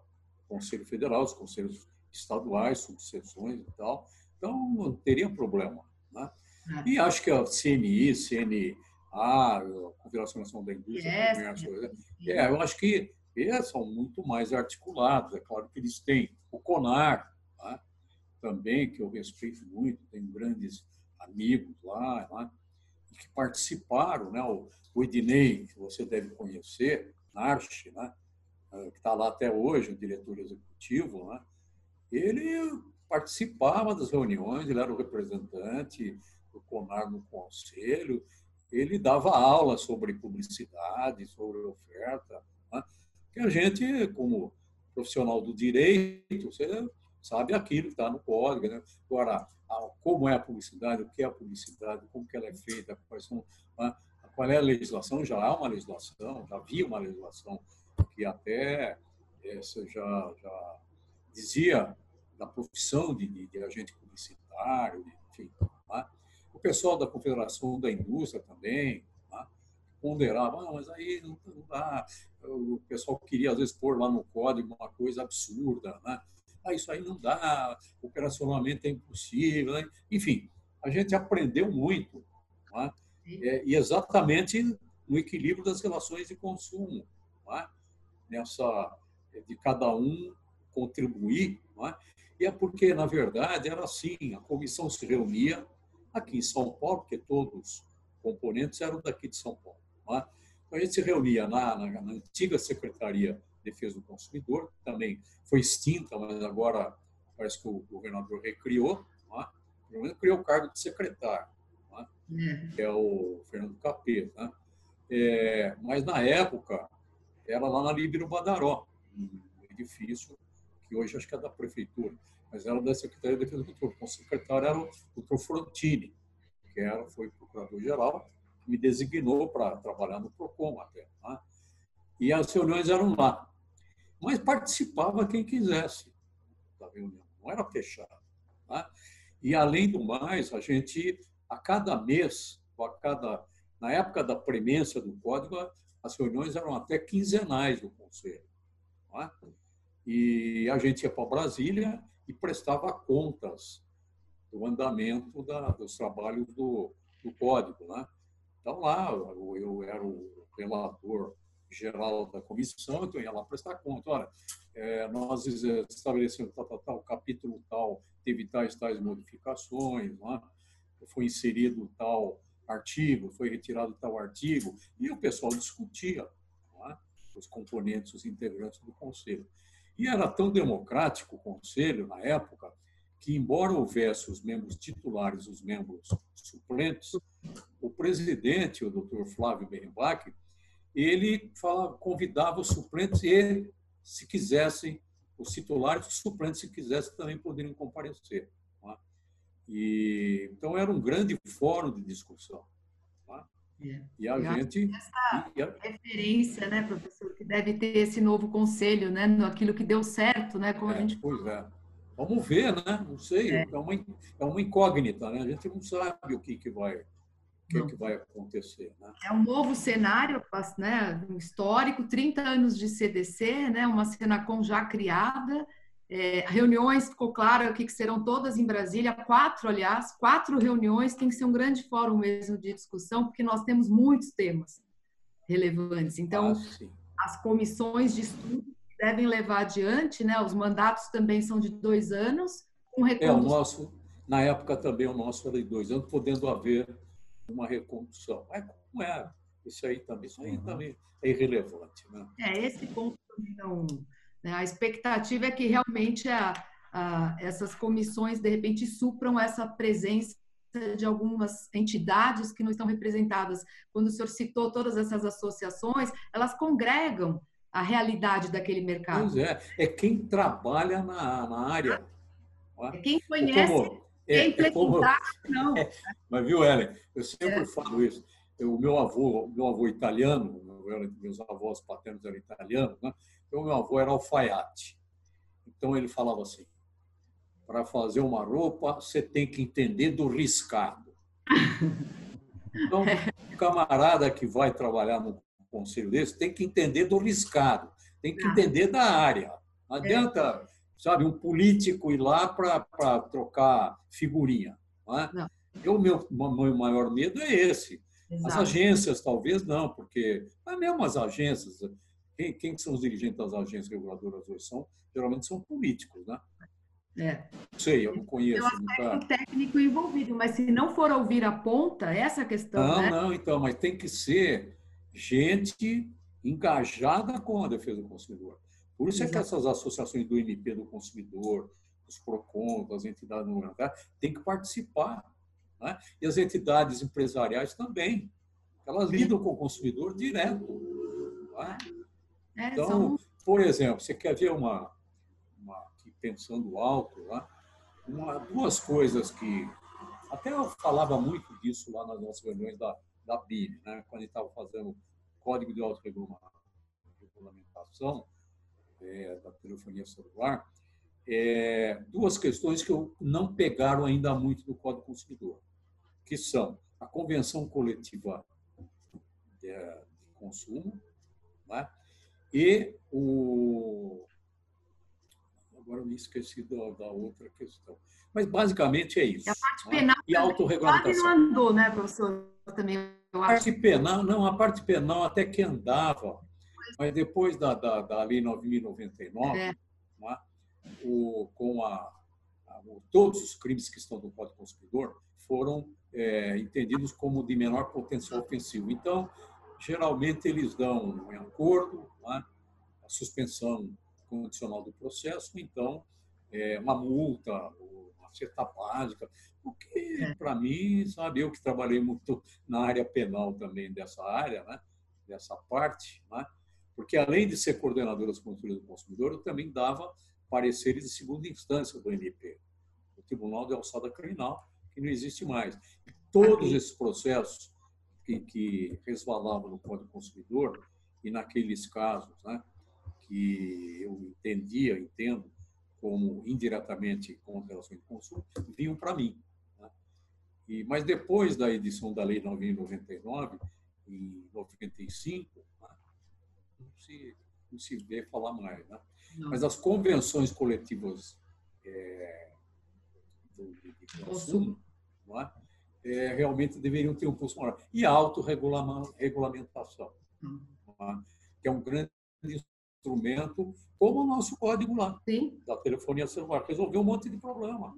Conselho Federal, os conselhos estaduais, subseções e tal. Então, não teria problema. Né? É. E acho que a CNI, CNA, a Confederação Nacional da Indústria, yes. Comércio, é, eu acho que eles são muito mais articulados. É claro que eles têm o CONAR, né? também, que eu respeito muito, tenho grandes amigos lá, lá que participaram, né? o, o Ednei, que você deve conhecer, Narche, né? Eh, que está lá até hoje, o diretor executivo, né? ele participava das reuniões, ele era o representante do CONAR no conselho, ele dava aula sobre publicidade, sobre oferta, né? que a gente, como profissional do direito, você sabe aquilo que está no código. Né? Agora, como é a publicidade, o que é a publicidade, como que ela é feita, quais são, né? qual é a legislação, já há uma legislação, já havia uma legislação que até essa já, já dizia da profissão de, de, de agente publicitário, enfim. O pessoal da Confederação da Indústria também né? ponderava, ah, mas aí não, não dá. O pessoal queria, às vezes, pôr lá no código uma coisa absurda, né? ah, isso aí não dá, operacionalmente é impossível. Né? Enfim, a gente aprendeu muito, né? é, e exatamente no equilíbrio das relações de consumo, né? nessa de cada um contribuir, né? e é porque, na verdade, era assim, a comissão se reunia aqui em São Paulo, porque todos os componentes eram daqui de São Paulo. Né? Então, a gente se reunia na, na, na antiga Secretaria Defesa do Consumidor, também foi extinta, mas agora parece que o governador recriou, é? pelo menos criou o cargo de secretário, é? que é o Fernando Capeta. Né? É, mas na época era lá na Líbero Badaró, um edifício que hoje acho que é da prefeitura, mas era da Secretaria de Defesa do Consumidor. O secretário era o doutor Frontini, que era, foi procurador-geral, me designou para trabalhar no PROCON até. Né? E as reuniões eram lá mas participava quem quisesse da reunião, não era fechado. Tá? E, além do mais, a gente, a cada mês, a cada, na época da premência do código, as reuniões eram até quinzenais do Conselho. Tá? E a gente ia para Brasília e prestava contas do andamento da, dos trabalhos do, do código. Né? Então, lá, eu, era o relator geral da comissão, então ia lá prestar conta. Olha, é, nós estabelecemos tal, tal, tal, capítulo tal, teve tais, tais modificações, é? foi inserido tal artigo, foi retirado tal artigo, e o pessoal discutia é? os componentes, os integrantes do conselho. E era tão democrático o conselho, na época, que, embora houvesse os membros titulares os membros suplentes, o presidente, o doutor Flávio Berenbach, ele convidava os suplentes e, se quisessem, os titulares, os suplentes, se quisessem, também poderiam comparecer. Tá? E, então, era um grande fórum de discussão. É. E a Eu gente. Essa e a... referência, né, professor, que deve ter esse novo conselho, né, aquilo que deu certo, né, como é, a gente. Pois é. Vamos ver, né? Não sei, é. é, uma, é uma incógnita, né? A gente não sabe o que, que vai o que, é que, vai acontecer. Né? É um novo cenário, né, histórico, 30 anos de CDC, né, uma Senacom já criada, é, reuniões, ficou claro que, que serão todas em Brasília, quatro, aliás, quatro reuniões, tem que ser um grande fórum mesmo de discussão, porque nós temos muitos temas relevantes. Então, ah, as comissões de estudo devem levar adiante, né, os mandatos também são de dois anos, com É, o nosso, na época também o nosso era de dois anos, podendo haver uma recondução. É como é, isso aí também, isso aí uhum. também é irrelevante. Né? É, esse ponto não. Né, a expectativa é que realmente a, a, essas comissões, de repente, supram essa presença de algumas entidades que não estão representadas. Quando o senhor citou todas essas associações, elas congregam a realidade daquele mercado. Pois é, é quem trabalha na, na área. É quem conhece, como, é, quem é como, não. É, mas viu, Ellen, eu sempre é. falo isso. O meu avô, meu avô italiano, meus avós paternos eram italianos, né? então meu avô era alfaiate. Então ele falava assim: para fazer uma roupa, você tem que entender do riscado. Então, o camarada que vai trabalhar no conselho desse tem que entender do riscado, tem que entender da área. Não adianta, sabe, um político ir lá para trocar figurinha. Não é? Eu, meu, meu maior medo é esse. Exato. As agências, talvez não, porque é mesmo as agências, quem, quem são os dirigentes das agências reguladoras hoje? São, geralmente são políticos, né? É. Sei, eu não conheço. Tem um aspecto nunca... técnico envolvido, mas se não for ouvir a ponta, essa é a questão. Não, né? não, então, mas tem que ser gente engajada com a defesa do consumidor. Por isso Exato. é que essas associações do MP do consumidor, os PROCON, as entidades governamentais, têm que participar. Né? E as entidades empresariais também. Elas lidam com o consumidor direto. Né? É, então, por exemplo, você quer ver uma, pensando alto lá, uma, duas coisas que até eu falava muito disso lá nas nossas reuniões da, da BIM, né, quando a gente estava fazendo código de autorregulamentação é, da telefonia celular, é, duas questões que eu não pegaram ainda muito do Código Consumidor, que são a convenção coletiva de, de consumo né, e o agora me esqueci da, da, outra questão. Mas basicamente é isso. E a parte né? penal e a autorregulamentação. não andou, né, professor? Também, a parte penal, não, a parte penal até que andava, mas depois da, da, da Lei 9.099, é. né, o, com a, a, todos os crimes que estão no Código Consumidor foram é, entendidos como de menor potencial ofensivo. Então, geralmente eles dão um acordo, né, a suspensão condicional do processo, então, é, uma multa, uma certa básica, porque, é. para mim, sabe, eu que trabalhei muito na área penal também dessa área, né, dessa parte, né, porque além de ser coordenador das consultorias do consumidor, eu também dava pareceres de segunda instância do MP, o Tribunal de Alçada Criminal, que não existe mais. E todos esses processos que, que resvalavam no Código Consumidor, e naqueles casos, né, que eu entendia, entendo, como indiretamente com relações de consumo, vinham para mim. Né? E, mas depois da edição da Lei 999, em 95, né? não, se, não se vê falar mais. Né? Mas as convenções coletivas é, de, de consumo é? É, realmente deveriam ter um pulso maior. E a autorregulamentação, hum. é? que é um grande instrumento, como o nosso código lá, Sim. da telefonia celular. Resolveu um monte de problema.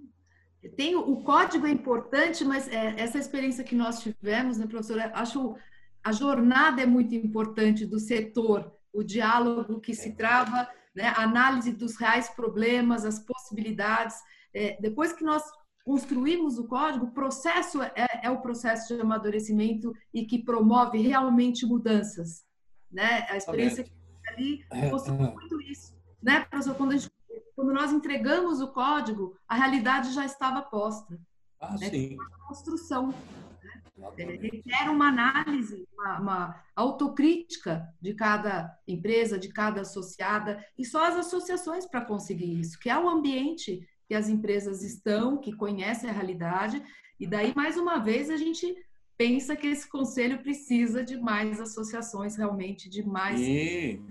Tem, o código é importante, mas é, essa experiência que nós tivemos, né, professora, acho a jornada é muito importante do setor, o diálogo que se trava, né, a análise dos reais problemas, as possibilidades. É, depois que nós construímos o código, o processo é, é, o processo de amadurecimento e que promove realmente mudanças. Né? A experiência que ali é, mostrou é. muito isso. Né, professor? Quando, gente, quando, nós entregamos o código, a realidade já estava posta. Ah, né? sim. Uma construção. Né? É, requer uma análise, uma, uma, autocrítica de cada empresa, de cada associada, e só as associações para conseguir isso, que é o ambiente que as empresas estão, que conhecem a realidade, e daí, mais uma vez, a gente pensa que esse conselho precisa de mais associações, realmente, de mais Sim.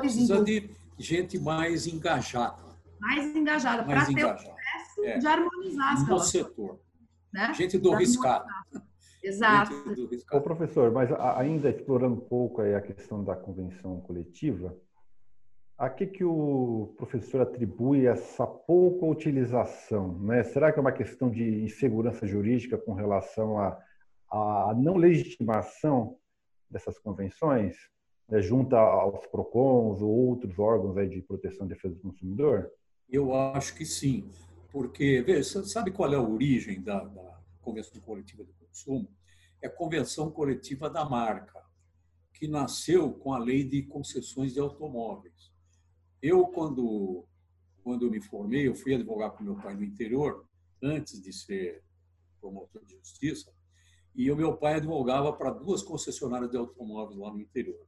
Precisa de gente mais engajada. Mais engajada, para ter o processo é. de harmonizar as No setor. Né? Gente do riscado. Exato. Ô, professor, mas ainda explorando um pouco a questão da convenção coletiva, a que, que o professor atribui essa pouca utilização? Né? Será que é uma questão de insegurança jurídica com relação à, à não legitimação dessas convenções, né, junto aos PROCONs ou outros órgãos aí de proteção e defesa do consumidor? Eu acho que sim, porque, veja, sabe qual é a origem da, da Convenção Coletiva do Consumo? É a Convenção Coletiva da Marca, que nasceu com a Lei de Concessões de Automóveis. Eu, quando, quando eu me formei, eu fui advogar com meu pai no interior, antes de ser promotor de justiça, e o meu pai advogava para duas concessionárias de automóveis lá no interior.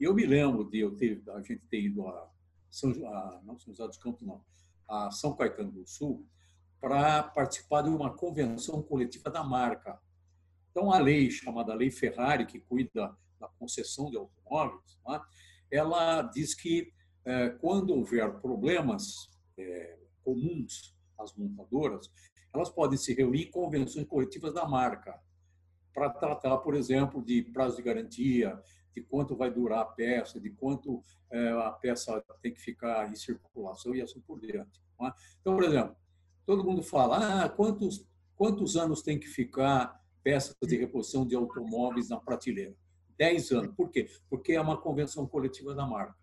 E eu me lembro de eu ter, a gente ter ido a São, a, não São José dos Campos, não, a São Caetano do Sul, para participar de uma convenção coletiva da marca. Então, a lei chamada Lei Ferrari, que cuida da concessão de automóveis, né, ela diz que quando houver problemas é, comuns às montadoras, elas podem se reunir em convenções coletivas da marca para tratar, por exemplo, de prazo de garantia, de quanto vai durar a peça, de quanto é, a peça tem que ficar em circulação e assim por diante. É? Então, por exemplo, todo mundo fala, ah, quantos, quantos anos tem que ficar peças de reposição de automóveis na prateleira? Dez anos. Por quê? Porque é uma convenção coletiva da marca.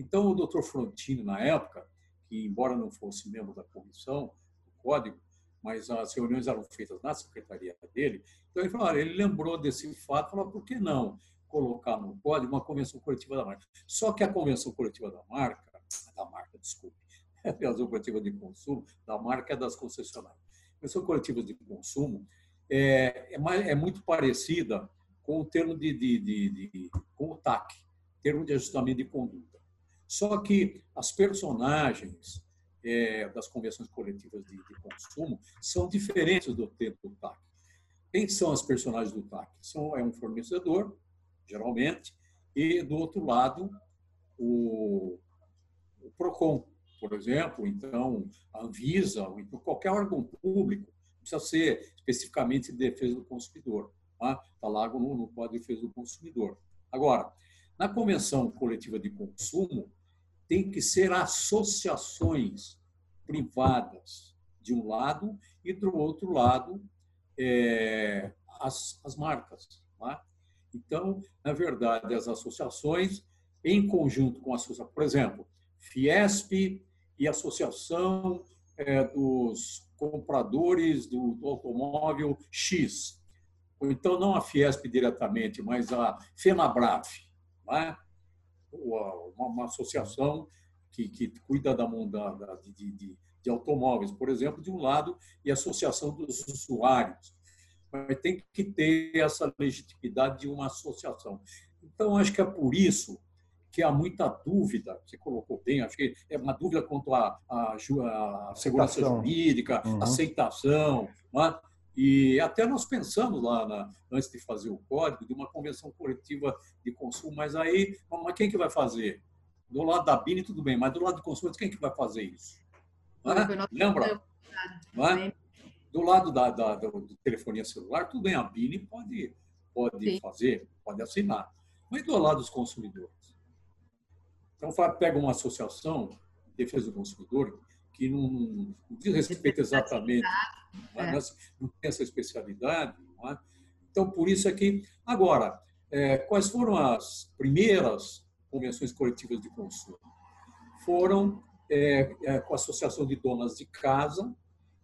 Então, o doutor Frontini, na época, que embora não fosse membro da comissão, do código, mas as reuniões eram feitas na secretaria dele, então ele falou, ele lembrou desse fato, falou, por que não colocar no código uma convenção coletiva da marca? Só que a convenção coletiva da marca, da marca, desculpe, a convenção coletiva de consumo, da marca é das concessionárias. A convenção coletiva de consumo é, é, é muito parecida com o termo de, de, de, de com o TAC, termo de ajustamento de conduta. Só que as personagens é, das convenções coletivas de, de, consumo são diferentes do tempo do TAC. Quem são as personagens do TAC? São, é um fornecedor, geralmente, e do outro lado, o, o PROCON, por exemplo, então a Anvisa, ou então qualquer órgão público, precisa ser especificamente de defesa do consumidor. Está tá lá no, no Código de Defesa do Consumidor. Agora, na Convenção Coletiva de Consumo, tem que ser associações privadas, de um lado, e do outro lado, é, as, as marcas. É? Então, na verdade, as associações, em conjunto com a associação, por exemplo, Fiesp e Associação é, dos Compradores do, do Automóvel X. Ou então, não a Fiesp diretamente, mas a FENABRAF. É? Uma, uma associação que, que, cuida da, da de, de, de, automóveis, por exemplo, de um lado, e a associação dos usuários. Mas tem que ter essa legitimidade de uma associação. Então, acho que é por isso que há muita dúvida, você colocou bem, acho que é uma dúvida quanto à, à, à segurança jurídica, uhum. aceitação. É? E até nós pensamos lá, na, antes de fazer o código, de uma convenção coletiva de consumo, mas aí, mas quem que vai fazer? Do lado da BINE, tudo bem, mas do lado do consumo, quem que vai fazer isso? É? Lembra? É? Do lado da, da, do telefonia celular, tudo bem, a BINE pode, pode fazer, pode assinar, mas do lado dos consumidores. Então, pega uma associação de defesa do consumidor, que não, não diz respeito exatamente, é. não, não tem essa especialidade. É? Então, por isso é que. Agora, é, quais foram as primeiras convenções coletivas de consumo? Foram é, é, com a Associação de Donas de Casa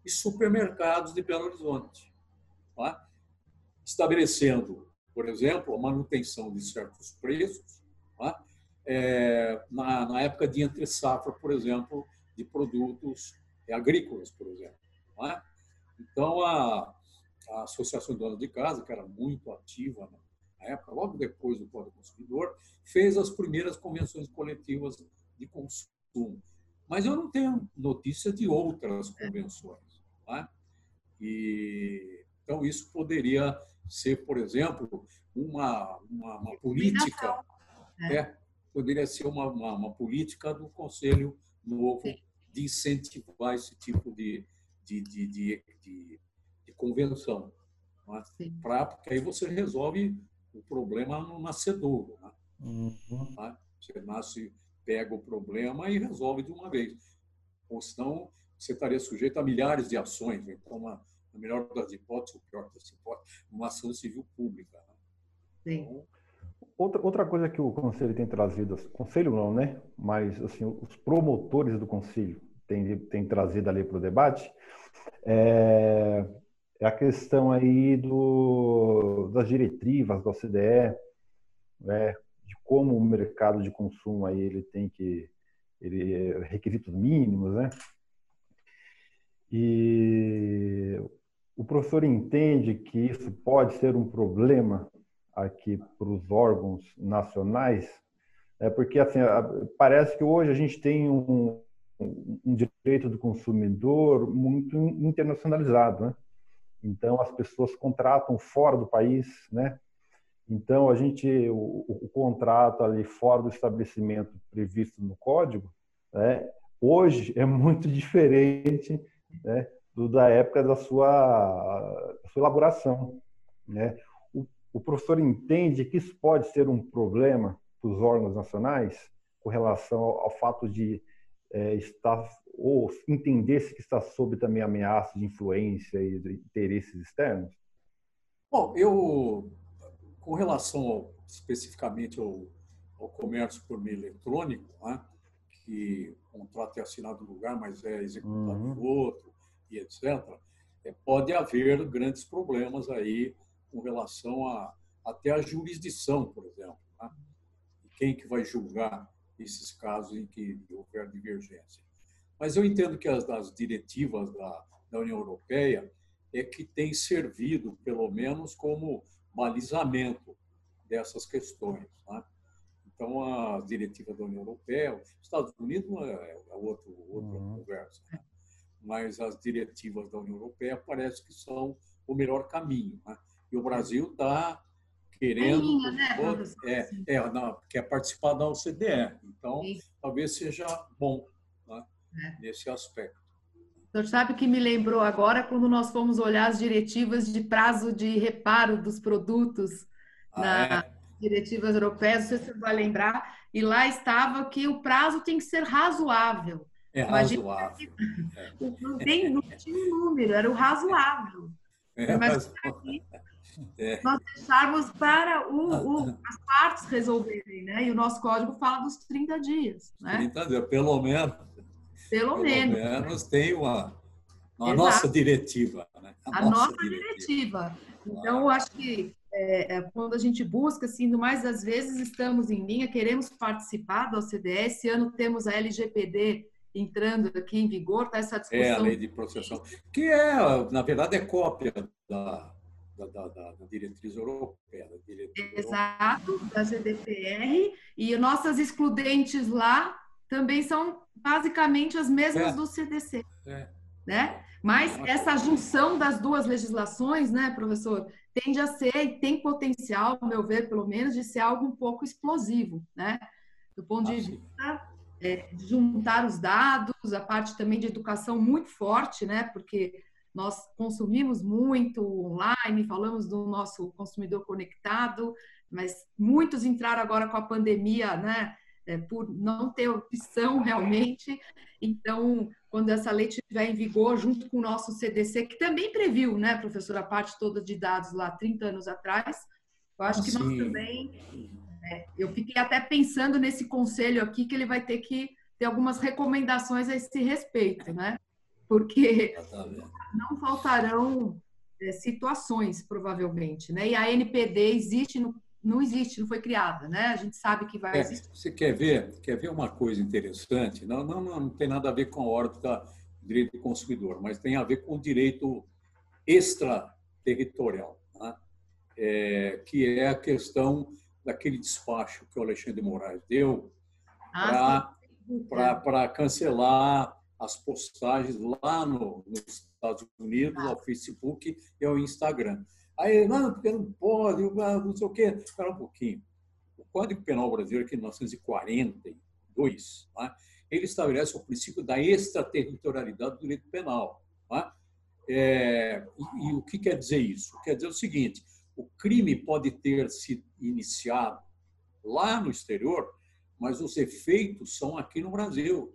e Supermercados de Belo Horizonte, é? estabelecendo, por exemplo, a manutenção de certos preços, é? na, na época de entre safra, por exemplo, de produtos agrícolas, por exemplo. É? Então, a, a Associação de Donas de Casa, que era muito ativa na época, logo depois do Código do Consumidor, fez as primeiras convenções coletivas de consumo. Mas eu não tenho notícia de outras convenções. É? E, então, isso poderia ser, por exemplo, uma, uma, uma política. É. é, poderia ser uma, uma, uma política do Conselho Novo Sim de incentivar esse tipo de, de, de, de, de, de convenção. É? Pra, porque aí você resolve o problema no nascedouro. Né? Uhum. É? Você nasce pega o problema e resolve de uma vez. Ou senão, você estaria sujeito a milhares de ações. Então, uma, na melhor das hipóteses, o pior das hipóteses, uma ação civil pública. Né? Sim. Então, outra, outra coisa que o Conselho tem trazido, Conselho não, né? Mas assim, os promotores do Conselho têm, têm trazido ali para o debate é, é, a questão aí do, das diretivas da OCDE, né? de como o mercado de consumo aí ele tem que ele requisitos mínimos, né? E o professor entende que isso pode ser um problema aqui para os órgãos nacionais, é porque assim parece que hoje a gente tem um, um direito do consumidor muito internacionalizado, né? Então as pessoas contratam fora do país, né? Então a gente o, o contrato ali fora do estabelecimento previsto no código, né? Hoje é muito diferente, né? Do, da época da sua, sua elaboração, né? O, o professor entende que isso pode ser um problema para os órgãos nacionais com relação ao, ao fato de é, estar ou entender-se que está sob também ameaça de influência e de interesses externos? Bom, eu, com relação ao, especificamente ao, ao, comércio por meio eletrônico, né, que o contrato é assinado no lugar, mas é executado uhum. no outro, e etc., é, pode haver grandes problemas aí com relação a até a jurisdição, por exemplo. Né? Quem que vai julgar esses casos em que houver divergência. Mas eu entendo que as, as diretivas da, da União Europeia é que tem servido, pelo menos, como balizamento dessas questões. Né? Então, a diretiva da União Europeia, os Estados Unidos é, é outro, outra uhum. conversa, né? mas as diretivas da União Europeia parece que são o melhor caminho. Né? E o Brasil está querendo. Linha, né, é, é, não, quer participar da OCDE. Então, Sim. talvez seja bom né, é. nesse aspecto. O senhor sabe que me lembrou agora quando nós fomos olhar as diretivas de prazo de reparo dos produtos ah, na é? diretivas europeias, não sei se você vai lembrar, e lá estava que o prazo tem que ser razoável. É razoável. Que... É. Não, tem, não tinha um número, era o razoável. É, mas... É. Nós deixarmos para o, o, as partes resolverem, né? E o nosso código fala dos 30 dias, né? 30 dias, pelo menos. Pelo, pelo menos. menos tem uma, a nossa diretiva, né? A, a nossa, nossa diretiva. diretiva. Então, eu acho que é, é, quando a gente busca, assim, mais das vezes estamos em linha, queremos participar da OCDE. Esse ano temos a LGPD entrando aqui em vigor, tá essa discussão. É a lei de processão, que é, na verdade, é cópia da, da, da, da, diretriz europeia. Da diretriz Exato, europeia. da GDPR. E nossas excludentes lá também são basicamente as mesmas é. do CDC. É. Né? Mas essa junção das duas legislações, né, professor, tende a ser, e tem potencial, ao meu ver, pelo menos, de ser algo um pouco explosivo, né? Do ponto de vista é, de juntar os dados, a parte também de educação muito forte, né? Porque nós consumimos muito online, falamos do nosso consumidor conectado, mas muitos entraram agora com a pandemia, né? É, por não ter opção realmente. Então, quando essa lei estiver em vigor, junto com o nosso CDC, que também previu, né, professora, a parte toda de dados lá 30 anos atrás, eu acho que Sim. nós também. É, eu fiquei até pensando nesse conselho aqui que ele vai ter que ter algumas recomendações a esse respeito, né? Porque não faltarão é, situações, provavelmente, né? E a NPD existe, no, não existe, não foi criada, né? A gente sabe que vai é, existir. Você quer ver, quer ver uma coisa interessante? Não, não, não tem nada a ver com a órbita do direito do consumidor, mas tem a ver com o direito extraterritorial, né? é, que é a questão daquele despacho que o Alexandre de Moraes deu ah, para cancelar as postagens lá no, nos Estados Unidos, ao Facebook e ao Instagram. Aí, não, porque não pode, não sei o quê. Espera um pouquinho. O Código Penal Brasileiro, aqui em 1942, né, ele estabelece o princípio da extraterritorialidade do direito penal. Né? É, e, e, o que quer dizer isso? Quer dizer o seguinte: o crime pode ter sido iniciado lá no exterior, mas os efeitos são aqui no Brasil.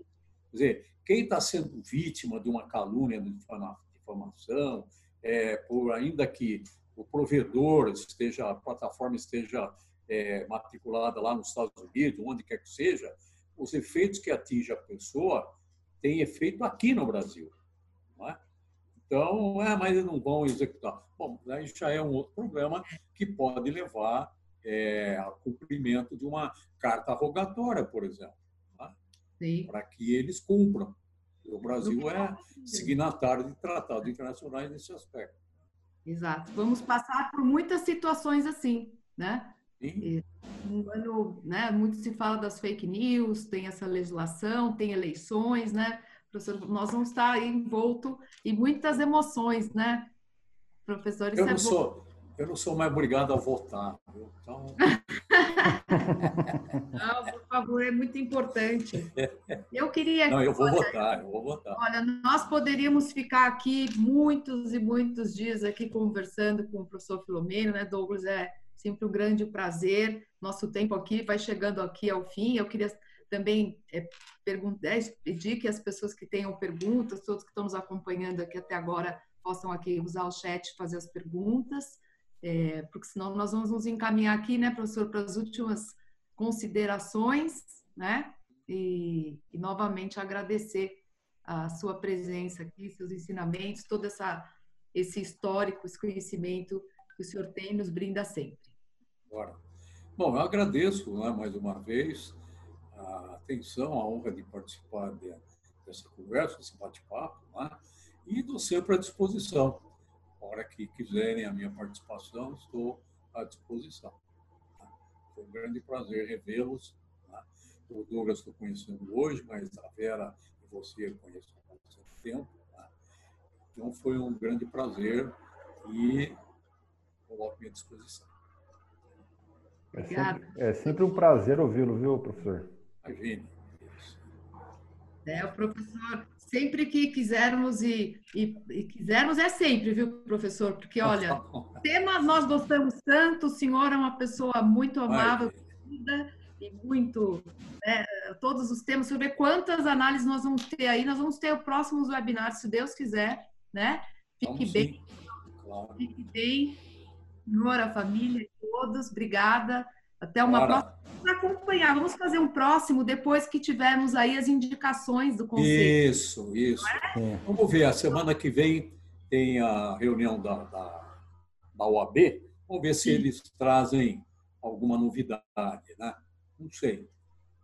Quer dizer, quem está sendo vítima de uma calúnia de difamação, é, por ainda que o provedor esteja, a plataforma esteja é, matriculada lá nos Estados Unidos, onde quer que seja, os efeitos que atinge a pessoa têm efeito aqui no Brasil. Não é? Então, é, mas eles não vão executar. Bom, aí já é um outro problema que pode levar é, ao cumprimento de uma carta rogatória, por exemplo? Para que eles cumpram. O Brasil é signatário de tratados internacionais nesse aspecto. Exato. Vamos passar por muitas situações assim, né? Sim. Um ano, né? Muito se fala das fake news, tem essa legislação, tem eleições, né? Professor, nós vamos estar envolto em muitas emoções, né? Professor, eu não, é sou, eu não sou mais obrigado a votar. Então... não, favor, é muito importante. Eu queria. Não, eu vou olha, votar, eu vou votar. Olha, nós poderíamos ficar aqui muitos e muitos dias aqui conversando com o professor Filomeno, né, Douglas? É sempre um grande prazer. Nosso tempo aqui vai chegando aqui ao fim. Eu queria também é, perguntar, é, pedir que as pessoas que tenham perguntas, todos que estão nos acompanhando aqui até agora, possam aqui usar o chat fazer as perguntas, é, porque senão nós vamos nos encaminhar aqui, né, professor, para as últimas considerações, né? E, e novamente agradecer a sua presença aqui, seus ensinamentos, todo essa, esse histórico, esse conhecimento que o senhor tem nos brinda sempre. Bora. Bom, eu agradeço né, mais uma vez a atenção, a honra de participar de, dessa conversa, desse bate-papo, né? e estou sempre à disposição. A hora que quiserem a minha participação, estou à disposição. Foi um grande prazer revê-los. Né? O Douglas estou conhecendo hoje, mas a Vera e você eu conheço há bastante tempo. Né? Então foi um grande prazer e coloco à minha disposição. É sempre, é sempre um prazer ouvi-lo, viu, professor? Imagine. É, o professor, sempre que quisermos e, e, e, quisermos é sempre, viu, professor? Porque, olha, temas nós gostamos tanto, o senhor é uma pessoa muito amável e muito. Né, todos os temas, sobre quantas análises nós vamos ter aí, nós vamos ter o próximo webinar, se Deus quiser, né? Fique bem. Claro. Fique bem. Senhor, a família, todos, obrigada. Até uma Bora. próxima. Acompanhar, vamos fazer um próximo depois que tivermos aí as indicações do conselho. Isso, isso. É? Vamos ver, a semana que vem tem a reunião da, da, da OAB. Vamos ver se Sim. eles trazem alguma novidade, né? Não sei.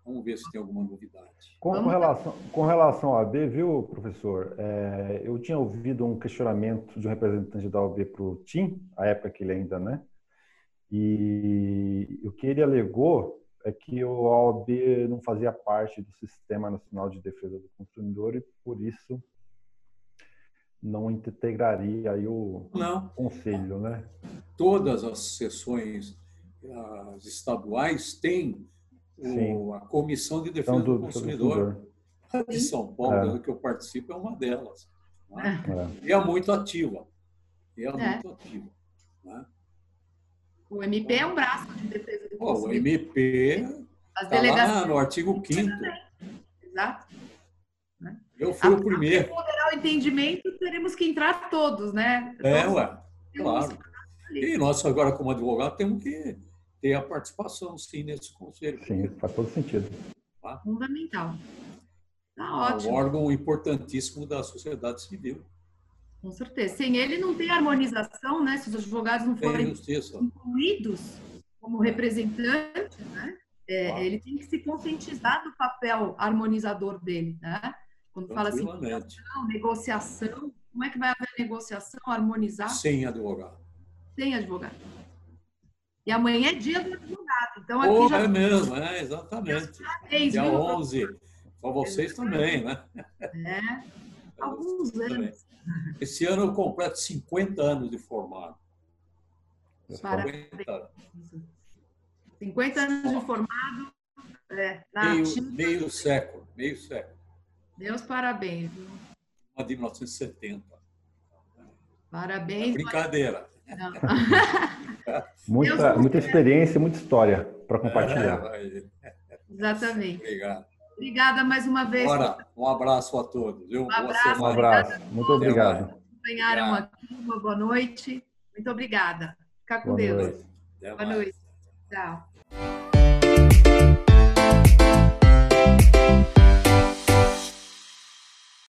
Vamos ver se tem alguma novidade. Com, com relação, com relação à OAB, viu, professor? É, eu tinha ouvido um questionamento de um representante da OAB para o TIM, a época que ele ainda, né? E o que ele alegou é que o OAB não fazia parte do Sistema Nacional de Defesa do Consumidor e, por isso, não integraria aí o não. conselho, né? Todas as sessões as estaduais têm o, a Comissão de Defesa então, do, do, Consumidor. A de São Paulo, é. que eu participo, é uma delas. Né? É. E é muito ativa. E é, é. muito ativa. Né? O MP é um braço de defesa do consumidor. O MP está lá no artigo 5 Exato. Né? Eu fui a, o primeiro. Para moderar o entendimento, teremos que entrar todos, né? É, então, ué, claro. E nós, agora, como advogado, temos que ter a participação, sim, nesse conselho. Sim, faz todo sentido. Tá? Fundamental. Tá é ótimo. um órgão importantíssimo da sociedade civil. Com certeza. Sem ele não tem harmonização, né? Se os advogados não forem incluídos como representantes, né? É, Ele tem que se conscientizar do papel harmonizador dele, né? Quando fala assim, negociação, como é que vai haver negociação, harmonizar? Sem advogado. Sem advogado. E amanhã é dia do advogado. Então, aqui oh, já... É mesmo, é, exatamente. dia 11. Com vocês também, né? É. Alguns anos. Esse ano eu completo 50 anos de formado. Parabéns. 50 anos de formado. É, meio, meio século, meio século. Deus parabéns. Uma de 1970. Parabéns. É brincadeira. muita, muita experiência, muita história para compartilhar. É, Exatamente. Obrigado. Obrigada mais uma vez. Bora, um abraço a todos. Um abraço. Um abraço. Muito obrigado. Acompanharam aqui. Uma boa noite. Muito obrigada. Fica com boa Deus. Noite. Boa noite. Tchau.